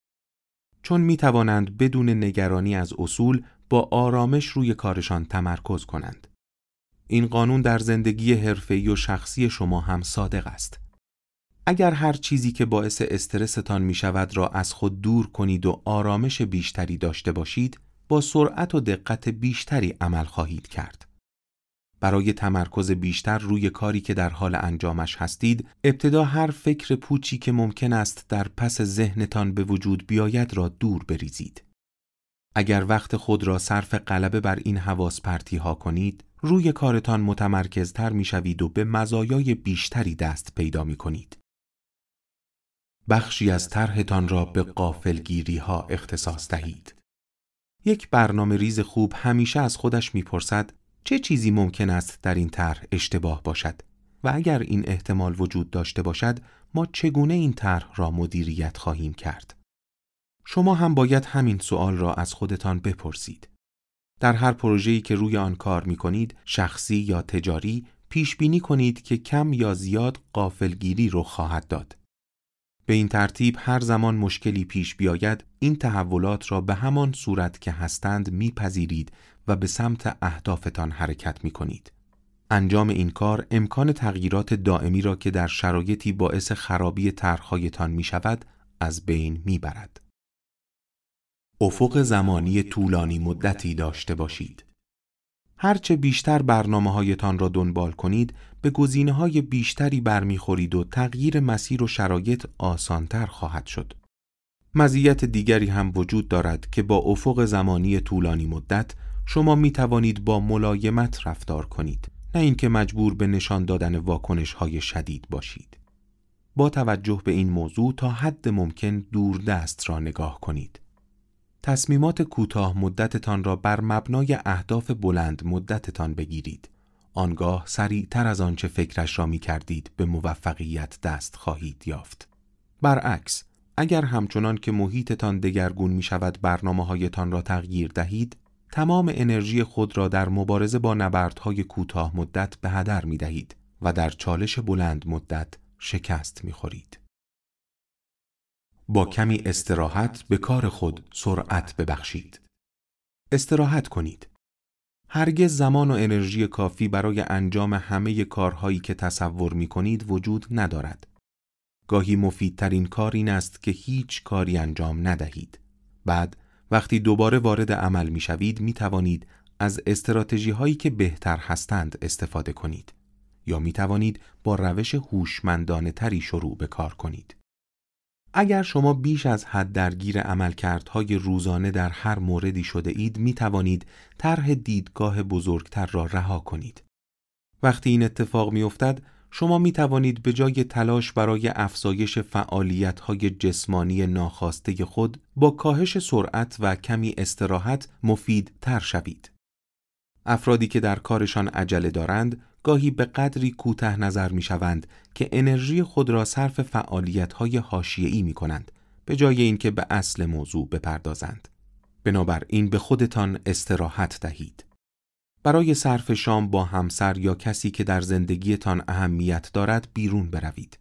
Speaker 1: چون می توانند بدون نگرانی از اصول با آرامش روی کارشان تمرکز کنند. این قانون در زندگی حرفه‌ای و شخصی شما هم صادق است. اگر هر چیزی که باعث استرستان می شود را از خود دور کنید و آرامش بیشتری داشته باشید، با سرعت و دقت بیشتری عمل خواهید کرد. برای تمرکز بیشتر روی کاری که در حال انجامش هستید، ابتدا هر فکر پوچی که ممکن است در پس ذهنتان به وجود بیاید را دور بریزید. اگر وقت خود را صرف غلبه بر این حواس پرتی ها کنید، روی کارتان متمرکزتر می شوید و به مزایای بیشتری دست پیدا می کنید. بخشی از طرحتان را به قافلگیری ها اختصاص دهید. یک برنامه ریز خوب همیشه از خودش می‌پرسد چه چیزی ممکن است در این طرح اشتباه باشد و اگر این احتمال وجود داشته باشد ما چگونه این طرح را مدیریت خواهیم کرد. شما هم باید همین سوال را از خودتان بپرسید. در هر پروژه‌ای که روی آن کار می کنید، شخصی یا تجاری، پیش بینی کنید که کم یا زیاد قافلگیری رو خواهد داد. به این ترتیب هر زمان مشکلی پیش بیاید این تحولات را به همان صورت که هستند میپذیرید و به سمت اهدافتان حرکت می کنید. انجام این کار امکان تغییرات دائمی را که در شرایطی باعث خرابی طرحهایتان می شود از بین می برد. افق زمانی طولانی مدتی داشته باشید. هرچه بیشتر برنامه هایتان را دنبال کنید به گزینه های بیشتری برمیخورید و تغییر مسیر و شرایط آسانتر خواهد شد. مزیت دیگری هم وجود دارد که با افق زمانی طولانی مدت شما می توانید با ملایمت رفتار کنید نه اینکه مجبور به نشان دادن واکنش های شدید باشید. با توجه به این موضوع تا حد ممکن دور دست را نگاه کنید. تصمیمات کوتاه مدتتان را بر مبنای اهداف بلند مدتتان بگیرید. آنگاه سریعتر از آنچه فکرش را می کردید به موفقیت دست خواهید یافت. برعکس، اگر همچنان که محیطتان دگرگون می شود برنامه هایتان را تغییر دهید، تمام انرژی خود را در مبارزه با نبردهای کوتاه مدت به هدر می دهید و در چالش بلند مدت شکست می خورید. با کمی استراحت به کار خود سرعت ببخشید. استراحت کنید. هرگز زمان و انرژی کافی برای انجام همه کارهایی که تصور می کنید وجود ندارد. گاهی مفیدترین کار این است که هیچ کاری انجام ندهید. بعد وقتی دوباره وارد عمل می شوید می توانید از استراتژی هایی که بهتر هستند استفاده کنید یا می توانید با روش هوشمندانه تری شروع به کار کنید. اگر شما بیش از حد درگیر عملکردهای روزانه در هر موردی شده اید می توانید طرح دیدگاه بزرگتر را رها کنید. وقتی این اتفاق می افتد، شما می توانید به جای تلاش برای افزایش فعالیت های جسمانی ناخواسته خود با کاهش سرعت و کمی استراحت مفید تر شوید. افرادی که در کارشان عجله دارند گاهی به قدری کوته نظر می شوند که انرژی خود را صرف فعالیت های حاشیه‌ای می کنند به جای اینکه به اصل موضوع بپردازند. بنابراین به خودتان استراحت دهید. برای صرف شام با همسر یا کسی که در زندگیتان اهمیت دارد بیرون بروید.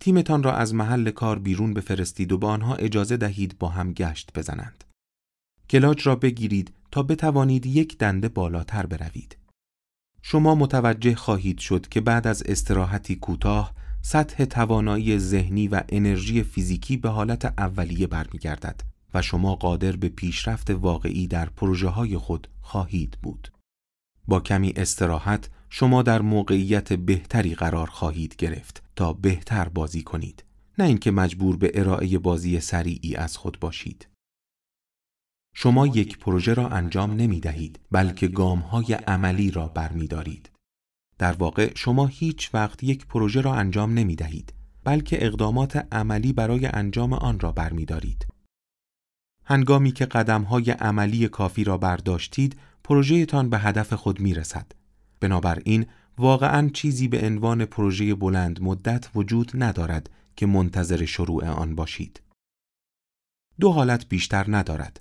Speaker 1: تیمتان را از محل کار بیرون بفرستید و به آنها اجازه دهید با هم گشت بزنند. کلاج را بگیرید تا بتوانید یک دنده بالاتر بروید. شما متوجه خواهید شد که بعد از استراحتی کوتاه سطح توانایی ذهنی و انرژی فیزیکی به حالت اولیه برمیگردد و شما قادر به پیشرفت واقعی در پروژه های خود خواهید بود. با کمی استراحت شما در موقعیت بهتری قرار خواهید گرفت تا بهتر بازی کنید نه اینکه مجبور به ارائه بازی سریعی از خود باشید. شما یک پروژه را انجام نمی دهید بلکه گام های عملی را برمیدارید. در واقع شما هیچ وقت یک پروژه را انجام نمی دهید بلکه اقدامات عملی برای انجام آن را برمیدارید. هنگامی که قدم های عملی کافی را برداشتید پروژهتان به هدف خود می رسد. بنابراین واقعا چیزی به عنوان پروژه بلند مدت وجود ندارد که منتظر شروع آن باشید. دو حالت بیشتر ندارد.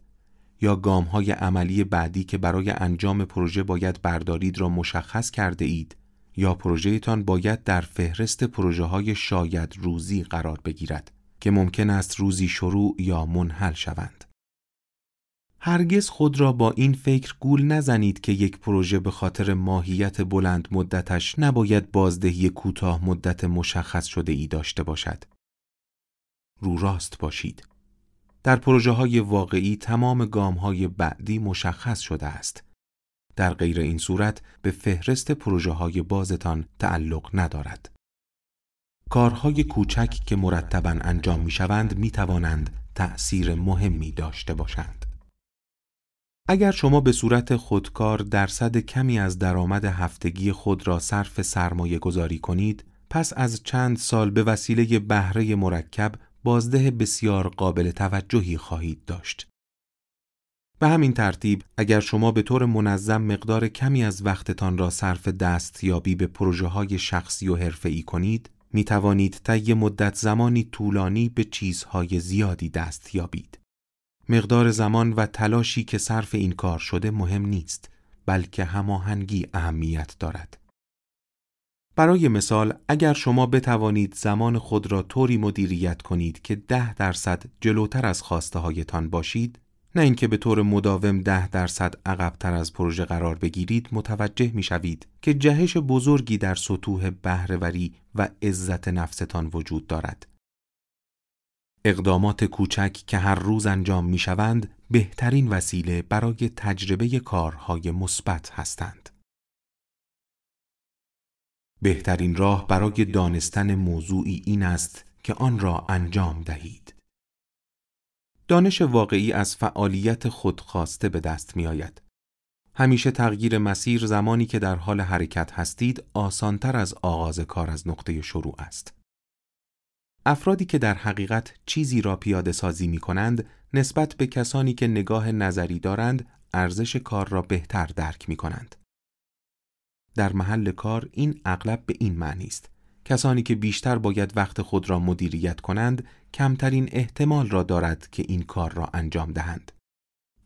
Speaker 1: یا گام های عملی بعدی که برای انجام پروژه باید بردارید را مشخص کرده اید یا پروژهتان باید در فهرست پروژه های شاید روزی قرار بگیرد که ممکن است روزی شروع یا منحل شوند. هرگز خود را با این فکر گول نزنید که یک پروژه به خاطر ماهیت بلند مدتش نباید بازدهی کوتاه مدت مشخص شده ای داشته باشد. رو راست باشید. در پروژه های واقعی تمام گام های بعدی مشخص شده است. در غیر این صورت به فهرست پروژه های بازتان تعلق ندارد. کارهای کوچک که مرتبا انجام می شوند می توانند تأثیر مهمی داشته باشند. اگر شما به صورت خودکار درصد کمی از درآمد هفتگی خود را صرف سرمایه گذاری کنید، پس از چند سال به وسیله بهره مرکب بازده بسیار قابل توجهی خواهید داشت. به همین ترتیب اگر شما به طور منظم مقدار کمی از وقتتان را صرف دستیابی به پروژه های شخصی و حرفه‌ای کنید، می توانید طی مدت زمانی طولانی به چیزهای زیادی دست یابید. مقدار زمان و تلاشی که صرف این کار شده مهم نیست، بلکه هماهنگی اهمیت دارد. برای مثال اگر شما بتوانید زمان خود را طوری مدیریت کنید که ده درصد جلوتر از خواسته هایتان باشید نه اینکه به طور مداوم ده درصد عقبتر از پروژه قرار بگیرید متوجه می شوید که جهش بزرگی در سطوح بهرهوری و عزت نفستان وجود دارد. اقدامات کوچک که هر روز انجام می شوند بهترین وسیله برای تجربه کارهای مثبت هستند. بهترین راه برای دانستن موضوعی این است که آن را انجام دهید. دانش واقعی از فعالیت خودخواسته به دست می آید. همیشه تغییر مسیر زمانی که در حال حرکت هستید آسانتر از آغاز کار از نقطه شروع است. افرادی که در حقیقت چیزی را پیاده سازی می کنند نسبت به کسانی که نگاه نظری دارند ارزش کار را بهتر درک می کنند. در محل کار این اغلب به این معنی است کسانی که بیشتر باید وقت خود را مدیریت کنند کمترین احتمال را دارد که این کار را انجام دهند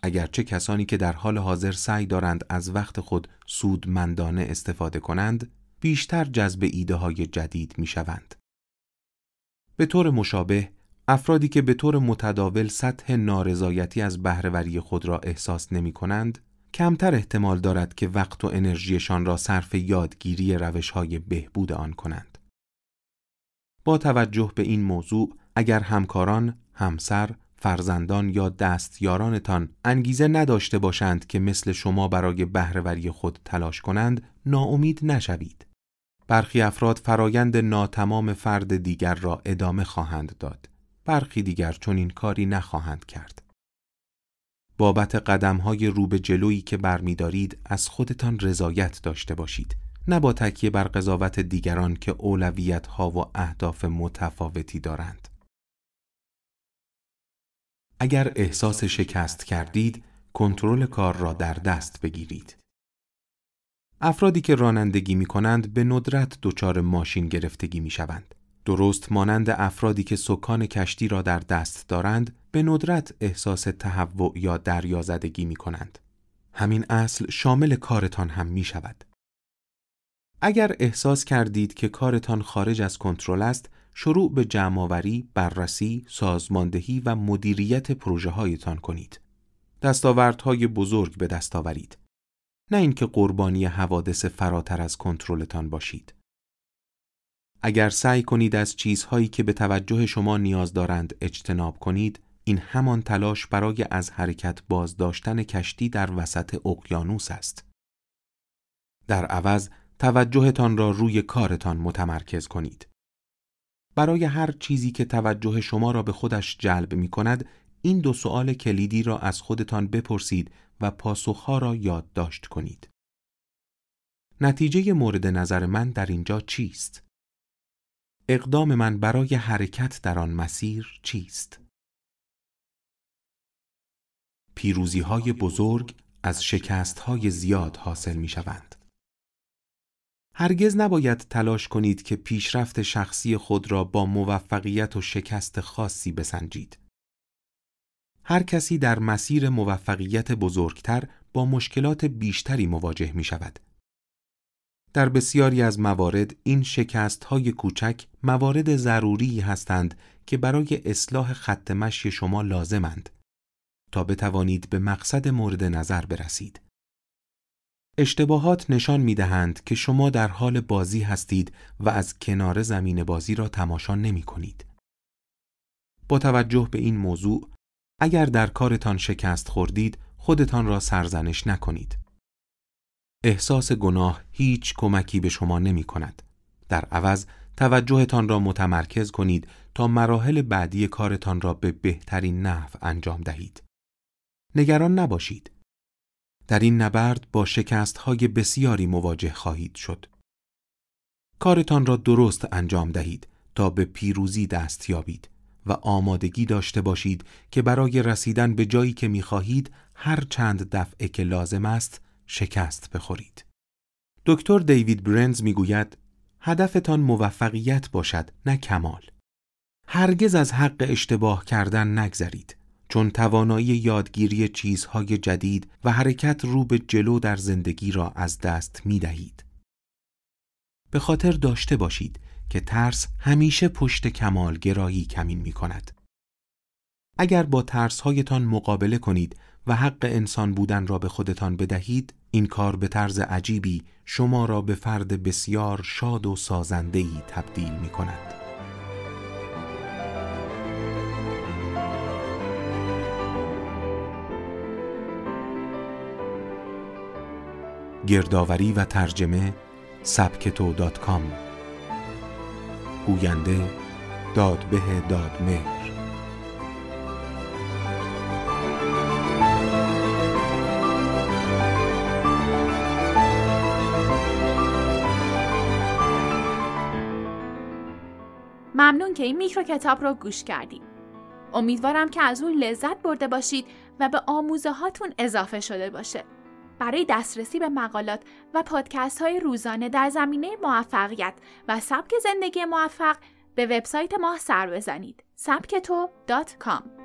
Speaker 1: اگرچه کسانی که در حال حاضر سعی دارند از وقت خود سودمندانه استفاده کنند بیشتر جذب ایده های جدید می شوند. به طور مشابه افرادی که به طور متداول سطح نارضایتی از بهرهوری خود را احساس نمی کنند کمتر احتمال دارد که وقت و انرژیشان را صرف یادگیری روشهای بهبود آن کنند. با توجه به این موضوع اگر همکاران، همسر، فرزندان یا دستیارانتان انگیزه نداشته باشند که مثل شما برای بهرهوری خود تلاش کنند، ناامید نشوید. برخی افراد فرایند ناتمام فرد دیگر را ادامه خواهند داد. برخی دیگر چون این کاری نخواهند کرد. بابت قدم های رو به جلویی که برمیدارید از خودتان رضایت داشته باشید نه با تکیه بر قضاوت دیگران که اولویت ها و اهداف متفاوتی دارند اگر احساس شکست کردید کنترل کار را در دست بگیرید افرادی که رانندگی می کنند به ندرت دچار ماشین گرفتگی می شوند درست مانند افرادی که سکان کشتی را در دست دارند به ندرت احساس تهوع یا دریازدگی می کنند. همین اصل شامل کارتان هم می شود. اگر احساس کردید که کارتان خارج از کنترل است، شروع به جمعآوری، بررسی، سازماندهی و مدیریت پروژه هایتان کنید. دستاوردهای بزرگ به دست آورید. نه اینکه قربانی حوادث فراتر از کنترلتان باشید. اگر سعی کنید از چیزهایی که به توجه شما نیاز دارند اجتناب کنید، این همان تلاش برای از حرکت بازداشتن کشتی در وسط اقیانوس است. در عوض توجهتان را روی کارتان متمرکز کنید. برای هر چیزی که توجه شما را به خودش جلب می کند، این دو سوال کلیدی را از خودتان بپرسید و پاسخها را یادداشت کنید. نتیجه مورد نظر من در اینجا چیست؟ اقدام من برای حرکت در آن مسیر چیست؟ پیروزی های بزرگ از شکست های زیاد حاصل می شوند. هرگز نباید تلاش کنید که پیشرفت شخصی خود را با موفقیت و شکست خاصی بسنجید. هر کسی در مسیر موفقیت بزرگتر با مشکلات بیشتری مواجه می شود. در بسیاری از موارد این شکست های کوچک موارد ضروری هستند که برای اصلاح خط مشی شما لازمند تا بتوانید به مقصد مورد نظر برسید. اشتباهات نشان می دهند که شما در حال بازی هستید و از کنار زمین بازی را تماشا نمی کنید. با توجه به این موضوع، اگر در کارتان شکست خوردید، خودتان را سرزنش نکنید. احساس گناه هیچ کمکی به شما نمی کند. در عوض توجهتان را متمرکز کنید تا مراحل بعدی کارتان را به بهترین نحو انجام دهید. نگران نباشید. در این نبرد با شکست های بسیاری مواجه خواهید شد. کارتان را درست انجام دهید تا به پیروزی دست یابید و آمادگی داشته باشید که برای رسیدن به جایی که می خواهید هر چند دفعه که لازم است شکست بخورید. دکتر دیوید برنز می‌گوید هدفتان موفقیت باشد نه کمال. هرگز از حق اشتباه کردن نگذرید چون توانایی یادگیری چیزهای جدید و حرکت رو به جلو در زندگی را از دست می دهید. به خاطر داشته باشید که ترس همیشه پشت کمال گرایی کمین می کند. اگر با ترس هایتان مقابله کنید و حق انسان بودن را به خودتان بدهید این کار به طرز عجیبی شما را به فرد بسیار شاد و سازندهی تبدیل می کند. گردآوری و ترجمه سبکتو دات کام گوینده دادبه دادمهر
Speaker 2: ممنون که این میکرو کتاب رو گوش کردید. امیدوارم که از اون لذت برده باشید و به آموزه هاتون اضافه شده باشه. برای دسترسی به مقالات و پادکست های روزانه در زمینه موفقیت و سبک زندگی موفق به وبسایت ما سر بزنید. سبکتو.com